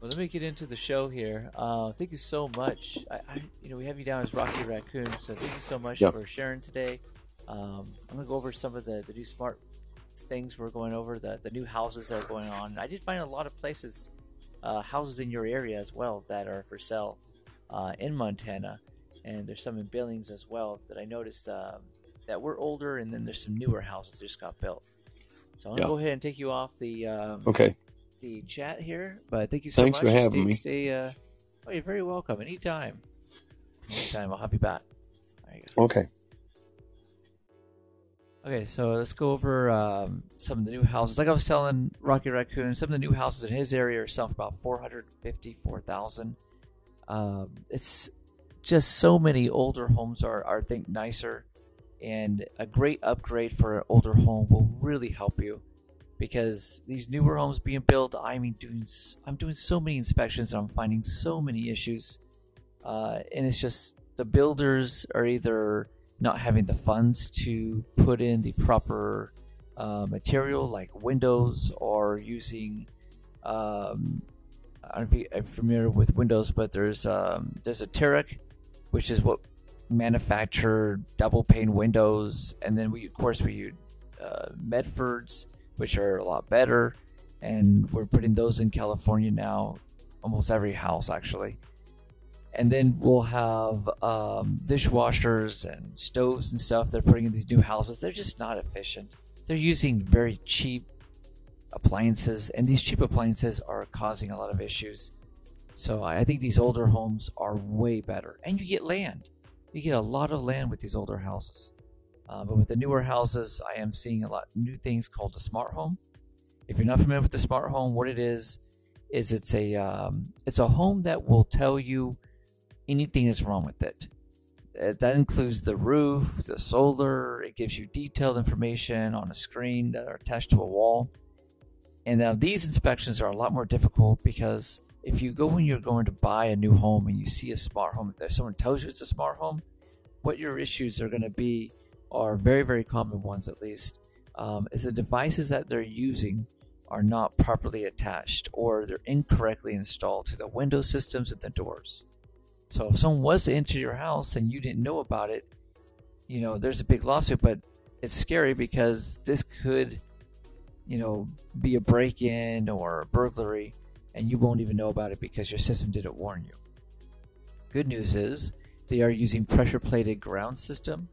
Well, let me get into the show here. Uh, thank you so much. I, I, you know, we have you down as Rocky Raccoon, so thank you so much Yeah. for sharing today. Um, I'm gonna go over some of the, the new smart things we're going over, the the new houses that are going on. I did find a lot of places, uh, houses in your area as well that are for sale uh, in Montana, and there's some in Billings as well that I noticed um, that were older, and then there's some newer houses just got built. So I'm gonna go ahead and take you off the um, Okay. the chat here, but thank you so Thanks much. for having stay, me. Stay, uh, oh, you're very welcome. Anytime. Anytime. I'll have you back. You. Okay. Okay, so let's go over um, some of the new houses. Like I was telling Rocky Raccoon, some of the new houses in his area are selling for about four hundred fifty-four thousand. Um, it's just so many older homes are, are I think nicer, and a great upgrade for an older home will really help you because these newer homes being built, I mean, doing I'm doing so many inspections I'm finding so many issues, uh, and it's just the builders are either not having the funds to put in the proper uh, material like windows or using um, I don't know if you- I'm familiar with windows, but there's um, there's a Terek, which is what manufacture double pane windows, and then we of course we use uh, Medfords, which are a lot better, and we're putting those in California now, almost every house actually. And then we'll have um, dishwashers and stoves and stuff they're putting in these new houses. They're just not efficient. they're using very cheap appliances, and these cheap appliances are causing a lot of issues. So I think these older homes are way better, and you get land. You get a lot of land with these older houses. Uh, but with the newer houses, I am seeing a lot new things called a smart home. If you're not familiar with the smart home, what it is is it's a um, it's a home that will tell you anything that's wrong with it. Uh, that includes the roof, the solar. It gives you detailed information on a screen that are attached to a wall. And now these inspections are a lot more difficult because if you go when you're going to buy a new home and you see a smart home, if someone tells you it's a smart home, what your issues are going to be are very, very common ones at least. Um, is the devices that they're using are not properly attached or they're incorrectly installed to the window systems and the doors. So if someone was to enter your house and you didn't know about it, you know, there's a big lawsuit, but it's scary because this could, you know, be a break in or a burglary and you won't even know about it because your system didn't warn you. Good news is they are using pressure plated ground system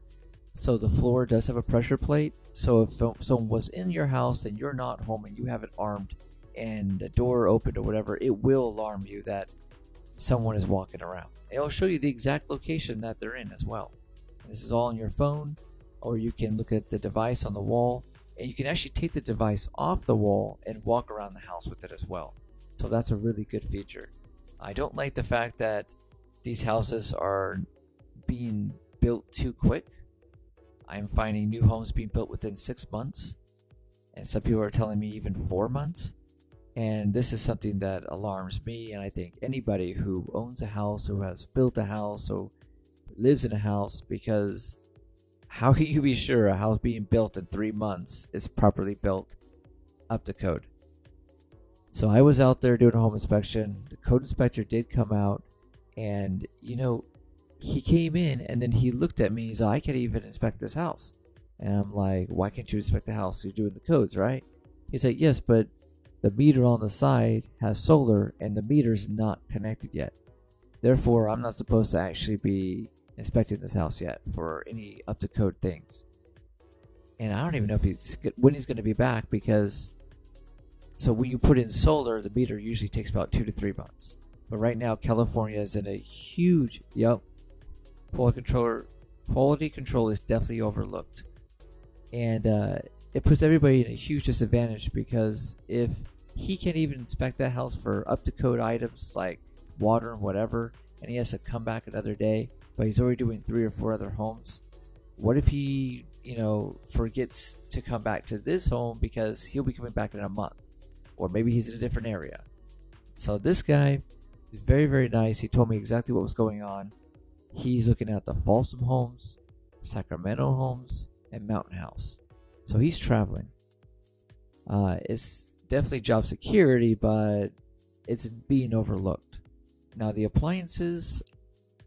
so the floor does have a pressure plate. So if someone was in your house and you're not home and you have it armed and the door opened or whatever, it will alarm you that someone is walking around. It'll show you the exact location that they're in as well. This is all on your phone, or you can look at the device on the wall, and you can actually take the device off the wall and walk around the house with it as well. So that's a really good feature. I don't like the fact that these houses are being built too quick I'm finding new homes being built within six months, and some people are telling me even four months. And this is something that alarms me, and I think anybody who owns a house, who has built a house, or lives in a house, because how can you be sure a house being built in three months is properly built up to code? So I was out there doing a home inspection. The code inspector did come out, and you know, he came in and then he looked at me. He's like, I can't even inspect this house. And I'm like, why can't you inspect the house? You're doing the codes, right? He's like, yes, but the meter on the side has solar and the meter's not connected yet. Therefore, I'm not supposed to actually be inspecting this house yet for any up to code things. And I don't even know if he's when he's going to be back because so when you put in solar, the meter usually takes about two to three months. But right now, California is in a huge, yep, quality controller quality control is definitely overlooked, and uh, it puts everybody in a huge disadvantage because if he can't even inspect that house for up to code items like water and whatever, and he has to come back another day, but he's already doing three or four other homes. What if he, you know, forgets to come back to this home because he'll be coming back in a month, or maybe he's in a different area. So this guy is very, very nice. He told me exactly what was going on. He's looking at the Folsom Homes, Sacramento Homes, and Mountain House. So he's traveling. Uh, it's definitely job security, but it's being overlooked. Now, the appliances,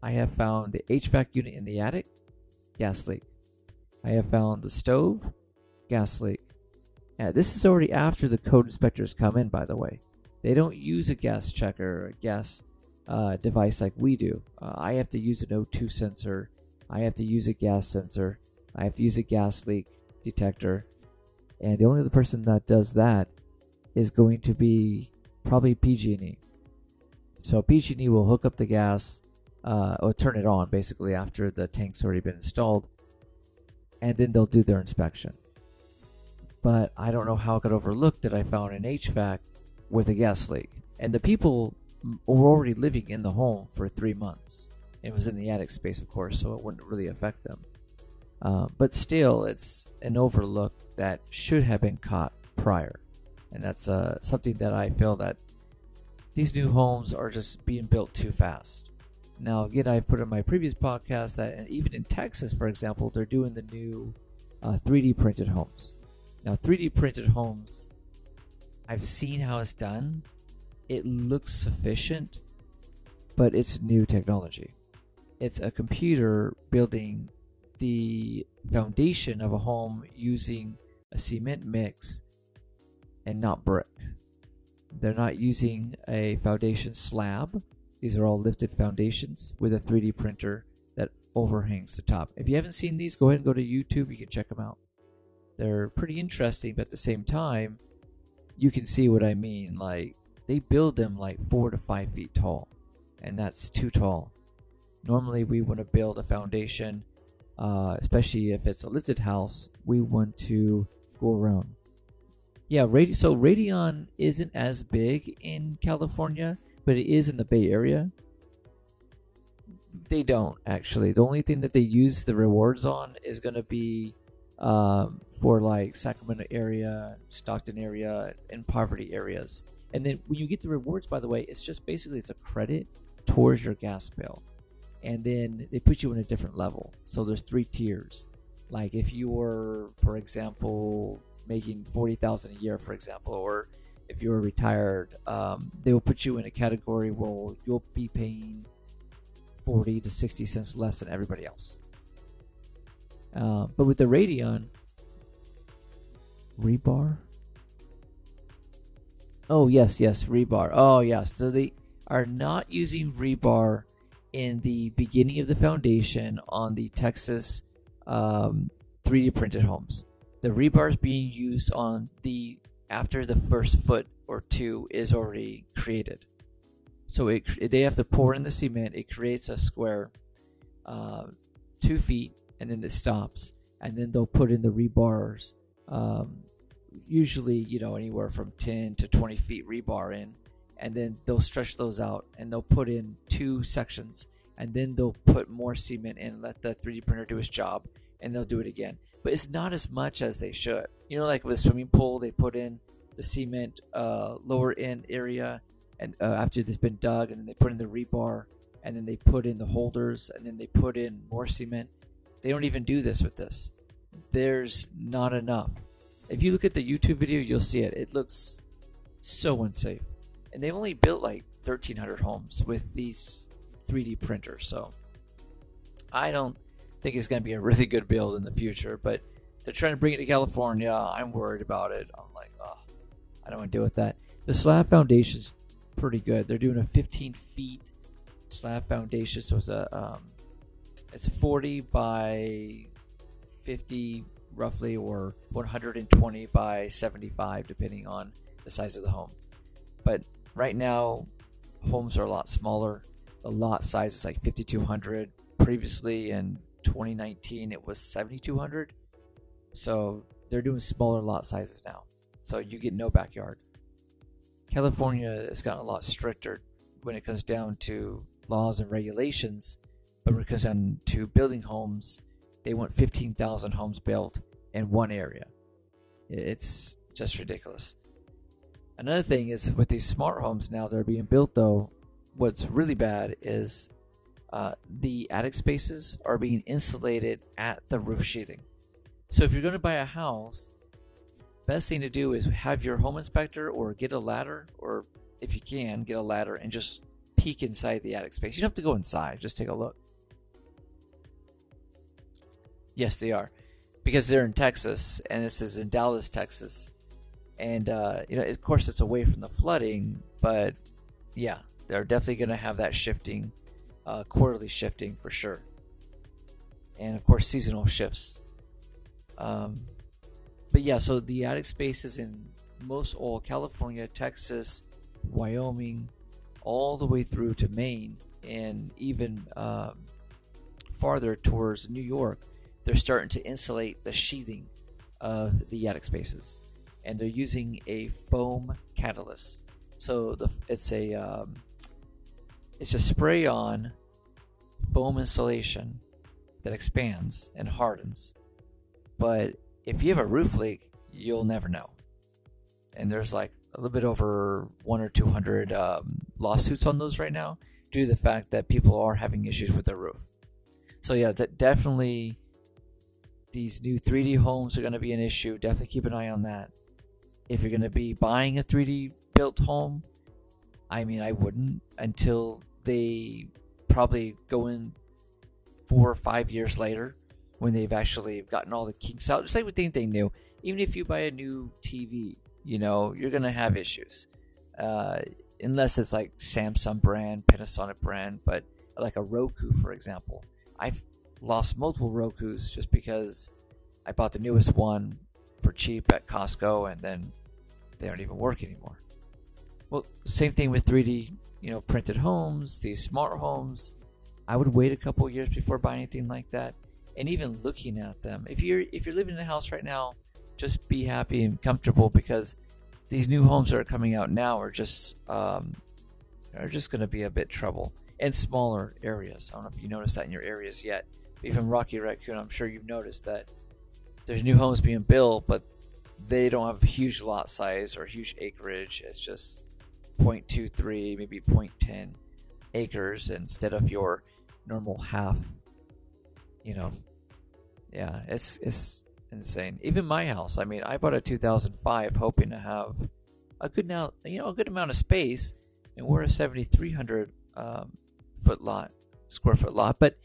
I have found the HVAC unit in the attic, gas leak. I have found the stove, gas leak. Yeah, this is already after the code inspectors come in, by the way. They don't use a gas checker or a gas uh, device like we do. Uh, I have to use an O2 sensor. I have to use a gas sensor. I have to use a gas leak detector. And the only other person that does that is going to be probably PG&E. So PG&E will hook up the gas uh, or turn it on basically after the tank's already been installed, and then they'll do their inspection. But I don't know how it got overlooked that I found an HVAC with a gas leak, and the people were already living in the home for three months. It was in the attic space, of course, so it wouldn't really affect them. Uh, but still, it's an overlook that should have been caught prior, and that's uh, something that I feel that these new homes are just being built too fast. Now, again, I've put in my previous podcast that even in Texas, for example, they're doing the new uh, 3D printed homes. Now, 3D printed homes, I've seen how it's done, it looks sufficient, but it's new technology. It's a computer building the foundation of a home using a cement mix and not brick. They're not using a foundation slab. These are all lifted foundations with a 3D printer that overhangs the top. If you haven't seen these, go ahead and go to YouTube. You can check them out. They're pretty interesting, but at the same time, you can see what I mean. Like they build them like four to five feet tall, and that's too tall. Normally, we want to build a foundation, uh, especially if it's a lifted house. We want to go around. Yeah, Radi- so Radion isn't as big in California, but it is in the Bay Area. They don't actually. The only thing that they use the rewards on is going to be um, for like Sacramento area, Stockton area, and poverty areas. And then when you get the rewards, by the way, it's just basically it's a credit towards your gas bill, and then they put you in a different level. So there's three tiers. Like if you were, for example, making forty thousand a year, for example, or if you were retired, um, they will put you in a category where you'll be paying forty to sixty cents less than everybody else. Uh, but with the Radion, rebar. Oh yes, yes, rebar. Oh yes. So they are not using rebar in the beginning of the foundation on the Texas um, 3D printed homes. The rebar is being used on the after the first foot or two is already created. So it, they have to pour in the cement. It creates a square, uh, two feet and then it stops, and then they'll put in the rebars. Um, usually, you know, anywhere from 10 to 20 feet rebar in, and then they'll stretch those out and they'll put in two sections, and then they'll put more cement in, let the 3D printer do its job, and they'll do it again. But it's not as much as they should. You know, like with a swimming pool, they put in the cement uh, lower end area, and uh, after it's been dug, and then they put in the rebar, and then they put in the holders, and then they put in more cement they don't even do this with this. There's not enough. If you look at the YouTube video, you'll see it. It looks so unsafe. And they've only built like 1,300 homes with these 3D printers. So I don't think it's going to be a really good build in the future. But they're trying to bring it to California. I'm worried about it. I'm like, oh, I don't want to deal with that. The slab foundation's pretty good. They're doing a 15 feet slab foundation. So it's a um, it's 40 by 50 roughly or 120 by 75 depending on the size of the home. But right now homes are a lot smaller. The lot size is like 5200 previously in 2019 it was 7200 so they're doing smaller lot sizes now. So you get no backyard. California has gotten a lot stricter when it comes down to laws and regulations comes to building homes, they want 15,000 homes built in one area. It's just ridiculous. Another thing is with these smart homes now that are being built, though, what's really bad is uh, the attic spaces are being insulated at the roof sheathing. So if you're going to buy a house, best thing to do is have your home inspector or get a ladder, or if you can, get a ladder and just peek inside the attic space. You don't have to go inside, just take a look. Yes, they are, because they're in Texas, and this is in Dallas, Texas, and uh, you know, of course, it's away from the flooding, but yeah, they're definitely going to have that shifting, uh, quarterly shifting for sure, and of course, seasonal shifts. Um, but yeah, so the attic spaces in most all California, Texas, Wyoming, all the way through to Maine, and even um, farther towards New York they're starting to insulate the sheathing of the attic spaces, and they're using a foam catalyst. So the it's a um, it's a spray on foam insulation that expands and hardens. But if you have a roof leak, you'll never know. And there's like a little bit over one or two hundred um, lawsuits on those right now due to the fact that people are having issues with their roof. So yeah, that definitely these new 3D homes are going to be an issue. Definitely keep an eye on that. If you're going to be buying a 3D built home, I mean, I wouldn't until they probably go in four or five years later when they've actually gotten all the kinks out. Just like with anything new, even if you buy a new TV, you know, you're going to have issues. Uh, unless it's like Samsung brand, Panasonic brand, but like a Roku, for example. I've lost multiple Roku's just because I bought the newest one for cheap at Costco and then they don't even work anymore. Well, same thing with 3D, you know, printed homes, these smart homes. I would wait a couple years before buying anything like that, and even looking at them. If you're if you're living in a house right now, just be happy and comfortable because these new homes that are coming out now are just um, are just going to be a bit trouble in smaller areas. I don't know if you noticed that in your areas yet. Even Rocky Raccoon, I'm sure you've noticed that there's new homes being built, but they don't have huge lot size or huge acreage. It's just 0.23, maybe 0.10 acres instead of your normal half. You know, yeah, it's it's insane. Even my house. I mean, I bought a 2005 hoping to have a good now, you know, a good amount of space, and we're a 7,300 um, foot lot, square foot lot, but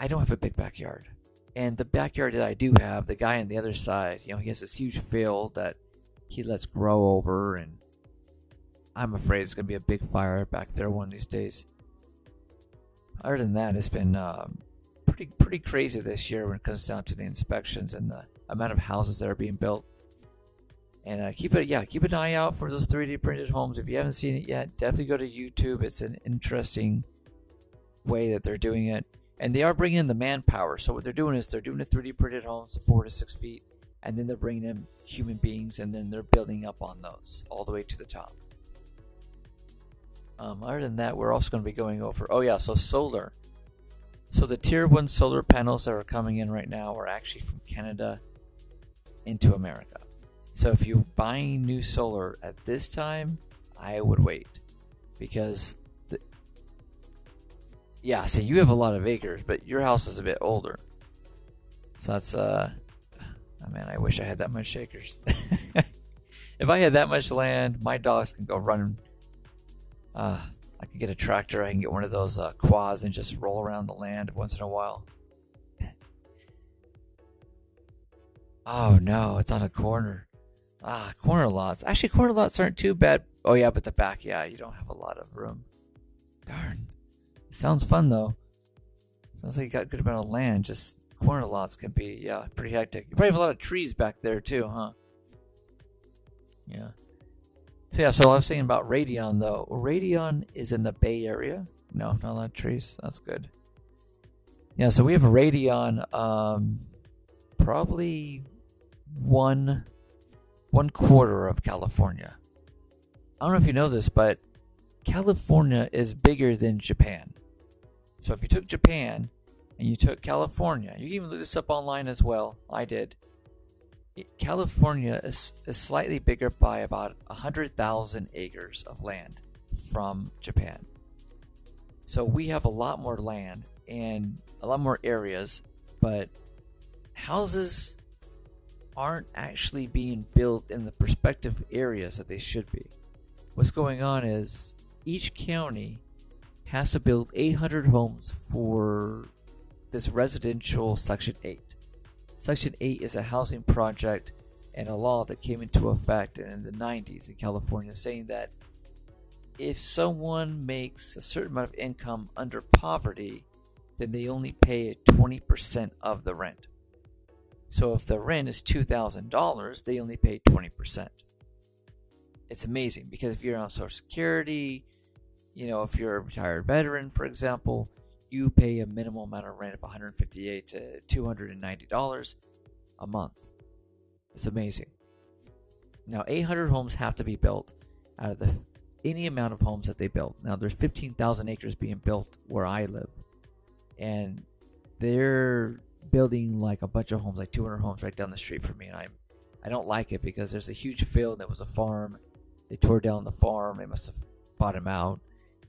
I don't have a big backyard. And the backyard that I do have, the guy on the other side, you know, he has this huge field that he lets grow over, and I'm afraid it's gonna be a big fire back there one of these days. Other than that, it's been um, pretty pretty crazy this year when it comes down to the inspections and the amount of houses that are being built. And uh, keep it, yeah, keep an eye out for those 3D printed homes. If you haven't seen it yet, definitely go to YouTube. It's an interesting way that they're doing it, and they are bringing in the manpower. So what they're doing is they're doing the 3D printed homes, four to six feet, and then they're bringing in human beings, and then they're building up on those all the way to the top. Um, other than that, we're also going to be going over. Oh yeah, so solar. So the tier one solar panels that are coming in right now are actually from Canada into America. So if you're buying new solar at this time, I would wait because yeah, so you have a lot of acres, but your house is a bit older. So that's uh oh man, I wish I had that much acres. if I had that much land, my dogs can go run uh I could get a tractor, I can get one of those uh, quads and just roll around the land once in a while. oh no, it's on a corner. Ah, corner lots. Actually, corner lots aren't too bad. Oh yeah, but the back, yeah, you don't have a lot of room. Darn. Sounds fun though. Sounds like you got a good amount of land. Just corner lots can be, yeah, pretty hectic. You probably have a lot of trees back there too, huh? Yeah. So yeah, so I was saying about Radion though. Radion is in the Bay Area. No, not a lot of trees. That's good. Yeah, so we have Radion, um, probably one one quarter of California. I don't know if you know this, but California is bigger than Japan. So if you took Japan and you took California, you can even look this up online as well. I did. California is, is slightly bigger by about 100,000 acres of land from Japan. So we have a lot more land and a lot more areas, but houses aren't actually being built in the prospective areas that they should be. What's going on is each county has to build 800 homes for this residential Section 8. Section 8 is a housing project and a law that came into effect in the 90s in California saying that if someone makes a certain amount of income under poverty, then they only pay 20% of the rent. So if the rent is $2,000, they only pay 20%. It's amazing because if you're on Social Security, you know, if you're a retired veteran, for example, you pay a minimal amount of rent of 158 to $290 a month. It's amazing. Now, 800 homes have to be built out of the any amount of homes that they build. Now, there's 15,000 acres being built where I live, and they're building like a bunch of homes, like 200 homes right down the street from me, and I'm I don't like it because there's a huge field that was a farm. They tore down the farm. They must have bought him out,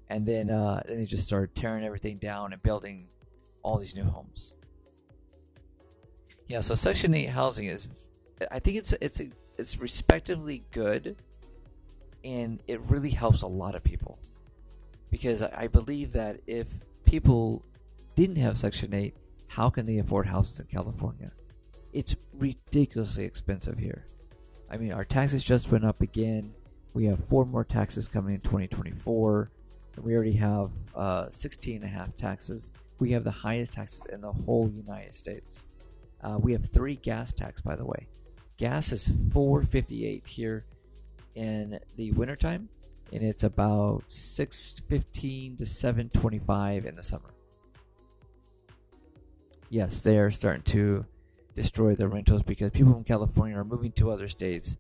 and then uh, then they just started tearing everything down and building all these new homes. Yeah, so Section Eight housing is, I think it's it's it's respectively good, and it really helps a lot of people, because I believe that if people didn't have Section Eight, how can they afford houses in California? It's ridiculously expensive here. I mean, our taxes just went up again. We have four more taxes coming in 2024. We already have uh, 16 and a half taxes. We have the highest taxes in the whole United States. Uh, we have three gas tax, by the way. gas is 458 here in the wintertime, and it's about 615 to 725 in the summer. Yes, they are starting to destroy the rentals because people from California are moving to other states,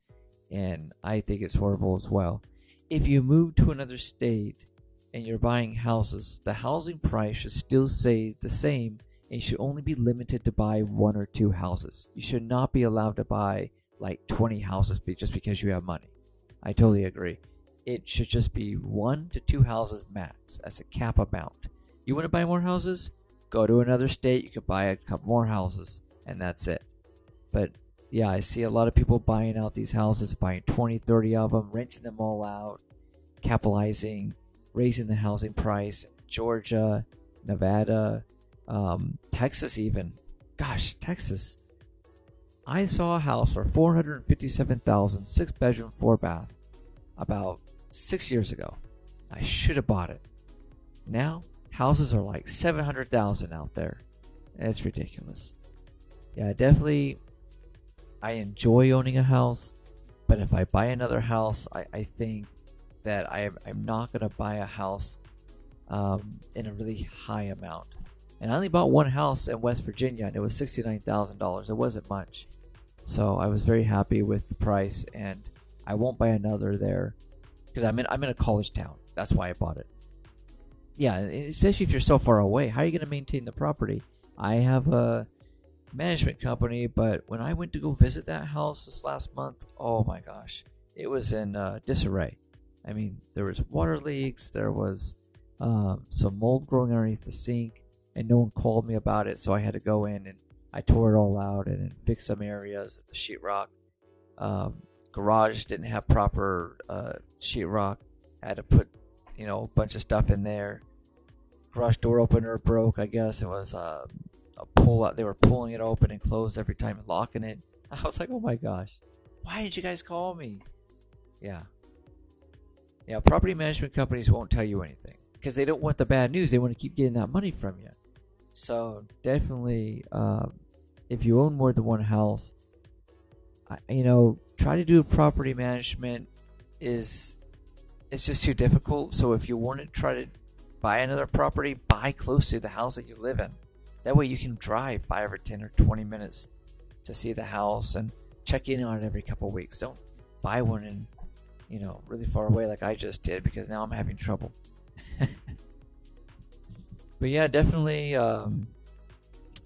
and I think it's horrible as well. If you move to another state and you're buying houses, the housing price should still stay the same and you should only be limited to buy one or two houses. You should not be allowed to buy like 20 houses just because you have money. I totally agree. It should just be one to two houses max as a cap amount. You want to buy more houses? Go to another state, you could buy a couple more houses, and that's it. But yeah, I see a lot of people buying out these houses, buying 20, 30 of them, renting them all out, capitalizing, raising the housing price. Georgia, Nevada, um, Texas, even. Gosh, Texas. I saw a house for 457,000, six bedroom, four bath, about six years ago. I should have bought it. Now, houses are like 700,000 out there. It's ridiculous. Yeah, definitely. I enjoy owning a house, but if I buy another house, I, I think that I, I'm not going to buy a house um, in a really high amount. And I only bought one house in West Virginia, and it was $69,000. It wasn't much. So I was very happy with the price, and I won't buy another there because I'm in, I'm in a college town. That's why I bought it. Yeah, especially if you're so far away. How are you going to maintain the property? I have a management company, but when I went to go visit that house this last month, oh my gosh, it was in uh, disarray. I mean, there was water leaks, there was um, some mold growing underneath the sink, and no one called me about it, so I had to go in and I tore it all out and, and fix some areas. The sheetrock um, garage didn't have proper uh, sheetrock. I had to put, you know, a bunch of stuff in there. Garage door opener broke. I guess it was uh, a pull out. They were pulling it open and closed every time, locking it. I was like, oh my gosh, why did you guys call me? Yeah, yeah. Property management companies won't tell you anything because they don't want the bad news. They want to keep getting that money from you. So definitely, um, if you own more than one house, you know, try to do property management is it's just too difficult. So if you want to try to buy another property, buy close to the house that you live in. That way you can drive five or ten or twenty minutes to see the house and check in on it every couple weeks. Don't buy one in, you know, really far away like I just did because now I'm having trouble. but yeah, definitely um,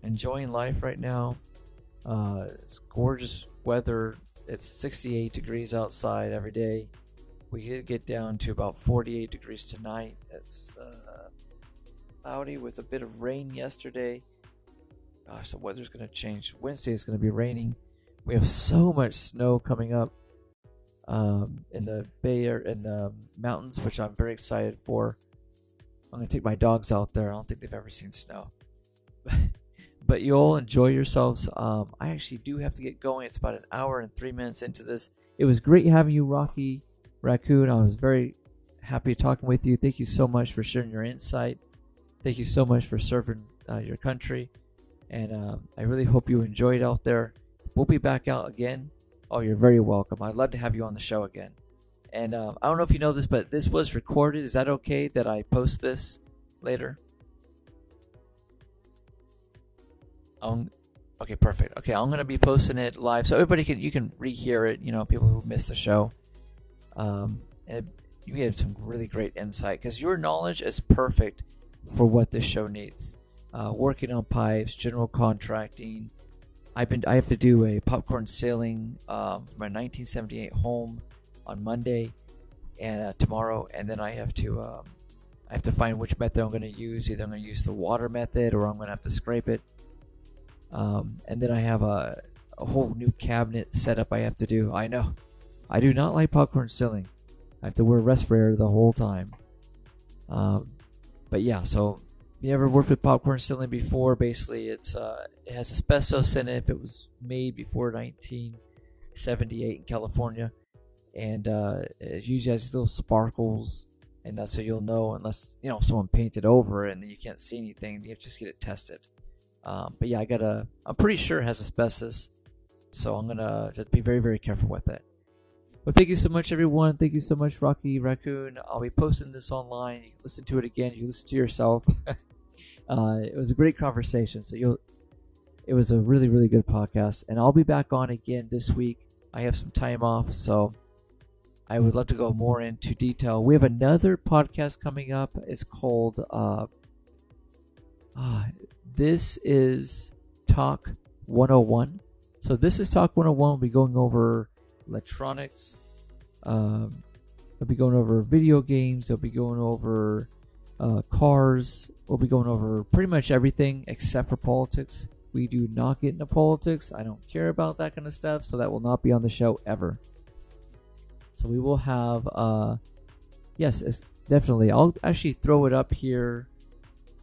enjoying life right now. Uh, it's gorgeous weather. It's 68 degrees outside every day. We did get down to about 48 degrees tonight. It's uh, cloudy with a bit of rain yesterday. Gosh, the weather's going to change. Wednesday is going to be raining. We have so much snow coming up um, in the Bay Area, in the mountains, which I'm very excited for. I'm gonna take my dogs out there. I don't think they've ever seen snow. but you all enjoy yourselves. Um, I actually do have to get going. It's about an hour and three minutes into this. It was great having you, Rocky Raccoon. I was very happy talking with you. Thank you so much for sharing your insight. Thank you so much for serving uh, your country. And um, I really hope you enjoyed out there. We'll be back out again. Oh, you're very welcome. I'd love to have you on the show again. And uh, I don't know if you know this, but this was recorded. Is that okay that I post this later? Um, okay, perfect. Okay, I'm gonna be posting it live, so everybody can you can rehear it. You know, people who missed the show. Um, you get some really great insight because your knowledge is perfect for what this show needs. Uh, working on pipes, general contracting. I've been I have to do a popcorn ceiling um, for my 1978 home on Monday and uh, tomorrow, and then I have to um, I have to find which method I'm going to use. Either I'm going to use the water method, or I'm going to have to scrape it. Um, and then I have a, a whole new cabinet setup I have to do. I know, I do not like popcorn ceiling. I have to wear a respirator the whole time. Um, but yeah, so you ever worked with popcorn ceiling before, basically it's uh, it has asbestos in it. If it was made before 1978 in California, and uh, it usually has little sparkles, and that's so you'll know unless you know someone painted over it and you can't see anything. You have to just get it tested. Um, but yeah, I got a. I'm pretty sure it has asbestos, So I'm gonna just be very, very careful with it. But thank you so much, everyone. Thank you so much, Rocky Raccoon. I'll be posting this online. You can listen to it again. You can listen to yourself. uh, it was a great conversation. So you'll. It was a really, really good podcast, and I'll be back on again this week. I have some time off, so I would love to go more into detail. We have another podcast coming up. It's called uh, uh, This is Talk 101. So this is Talk 101. We'll be going over electronics. Um, we'll be going over video games. We'll be going over uh, cars. We'll be going over pretty much everything except for politics. We do not get into politics. I don't care about that kind of stuff, so that will not be on the show ever. So we will have, uh, yes, it's definitely. I'll actually throw it up here.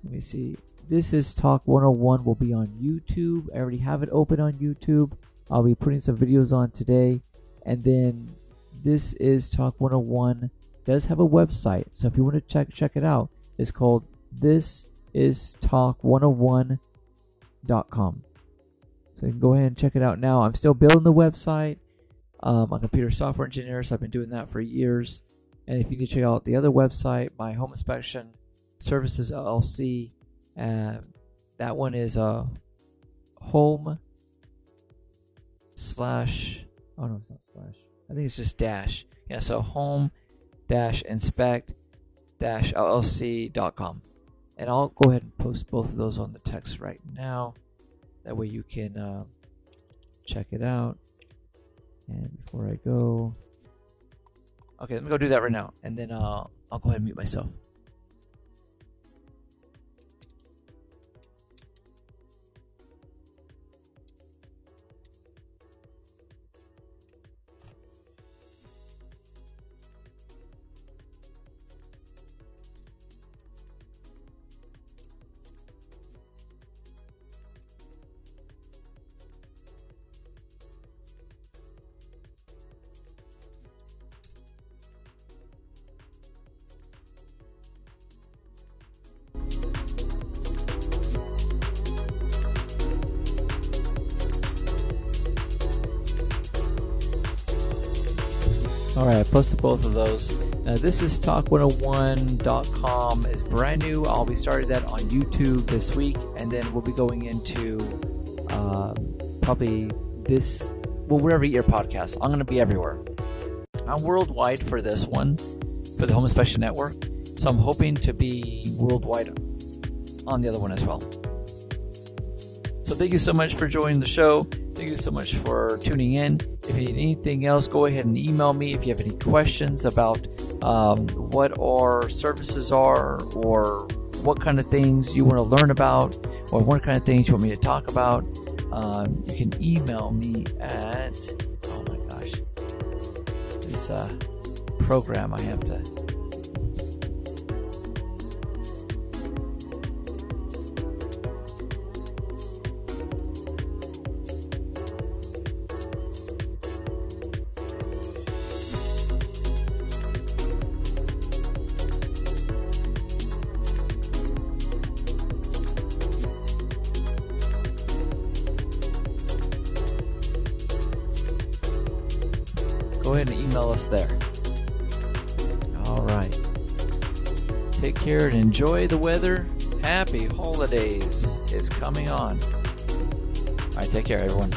Let me see. This is Talk 101 will be on YouTube. I already have it open on YouTube. I'll be putting some videos on today. And then this is Talk 101 does have a website. So if you want to check check it out, it's called this is talk 101.com. So you can go ahead and check it out now. I'm still building the website. Um, I'm a computer software engineer, so I've been doing that for years. And if you can check out the other website, my home inspection services LLC, and that one is uh, home slash. Oh no, it's not slash. I think it's just dash. Yeah, so home dash inspect llc.com. And I'll go ahead and post both of those on the text right now. That way you can uh, check it out. And before I go, okay, let me go do that right now, and then uh, I'll go ahead and mute myself. All right, I posted both of those. Now, this is talk101.com. It's brand new. I'll be starting that on YouTube this week, and then we'll be going into um, probably this, well, wherever you hear podcasts. I'm going to be everywhere. I'm worldwide for this one, for the Home Inspection Network. So I'm hoping to be worldwide on the other one as well. So thank you so much for joining the show. Thank you so much for tuning in. If you need anything else, go ahead and email me if you have any questions about um, what our services are or what kind of things you want to learn about or what kind of things you want me to talk about. Um, you can email me at, oh my gosh, this uh, program I have to. Enjoy the weather. Happy holidays is coming on. All right, take care, everyone.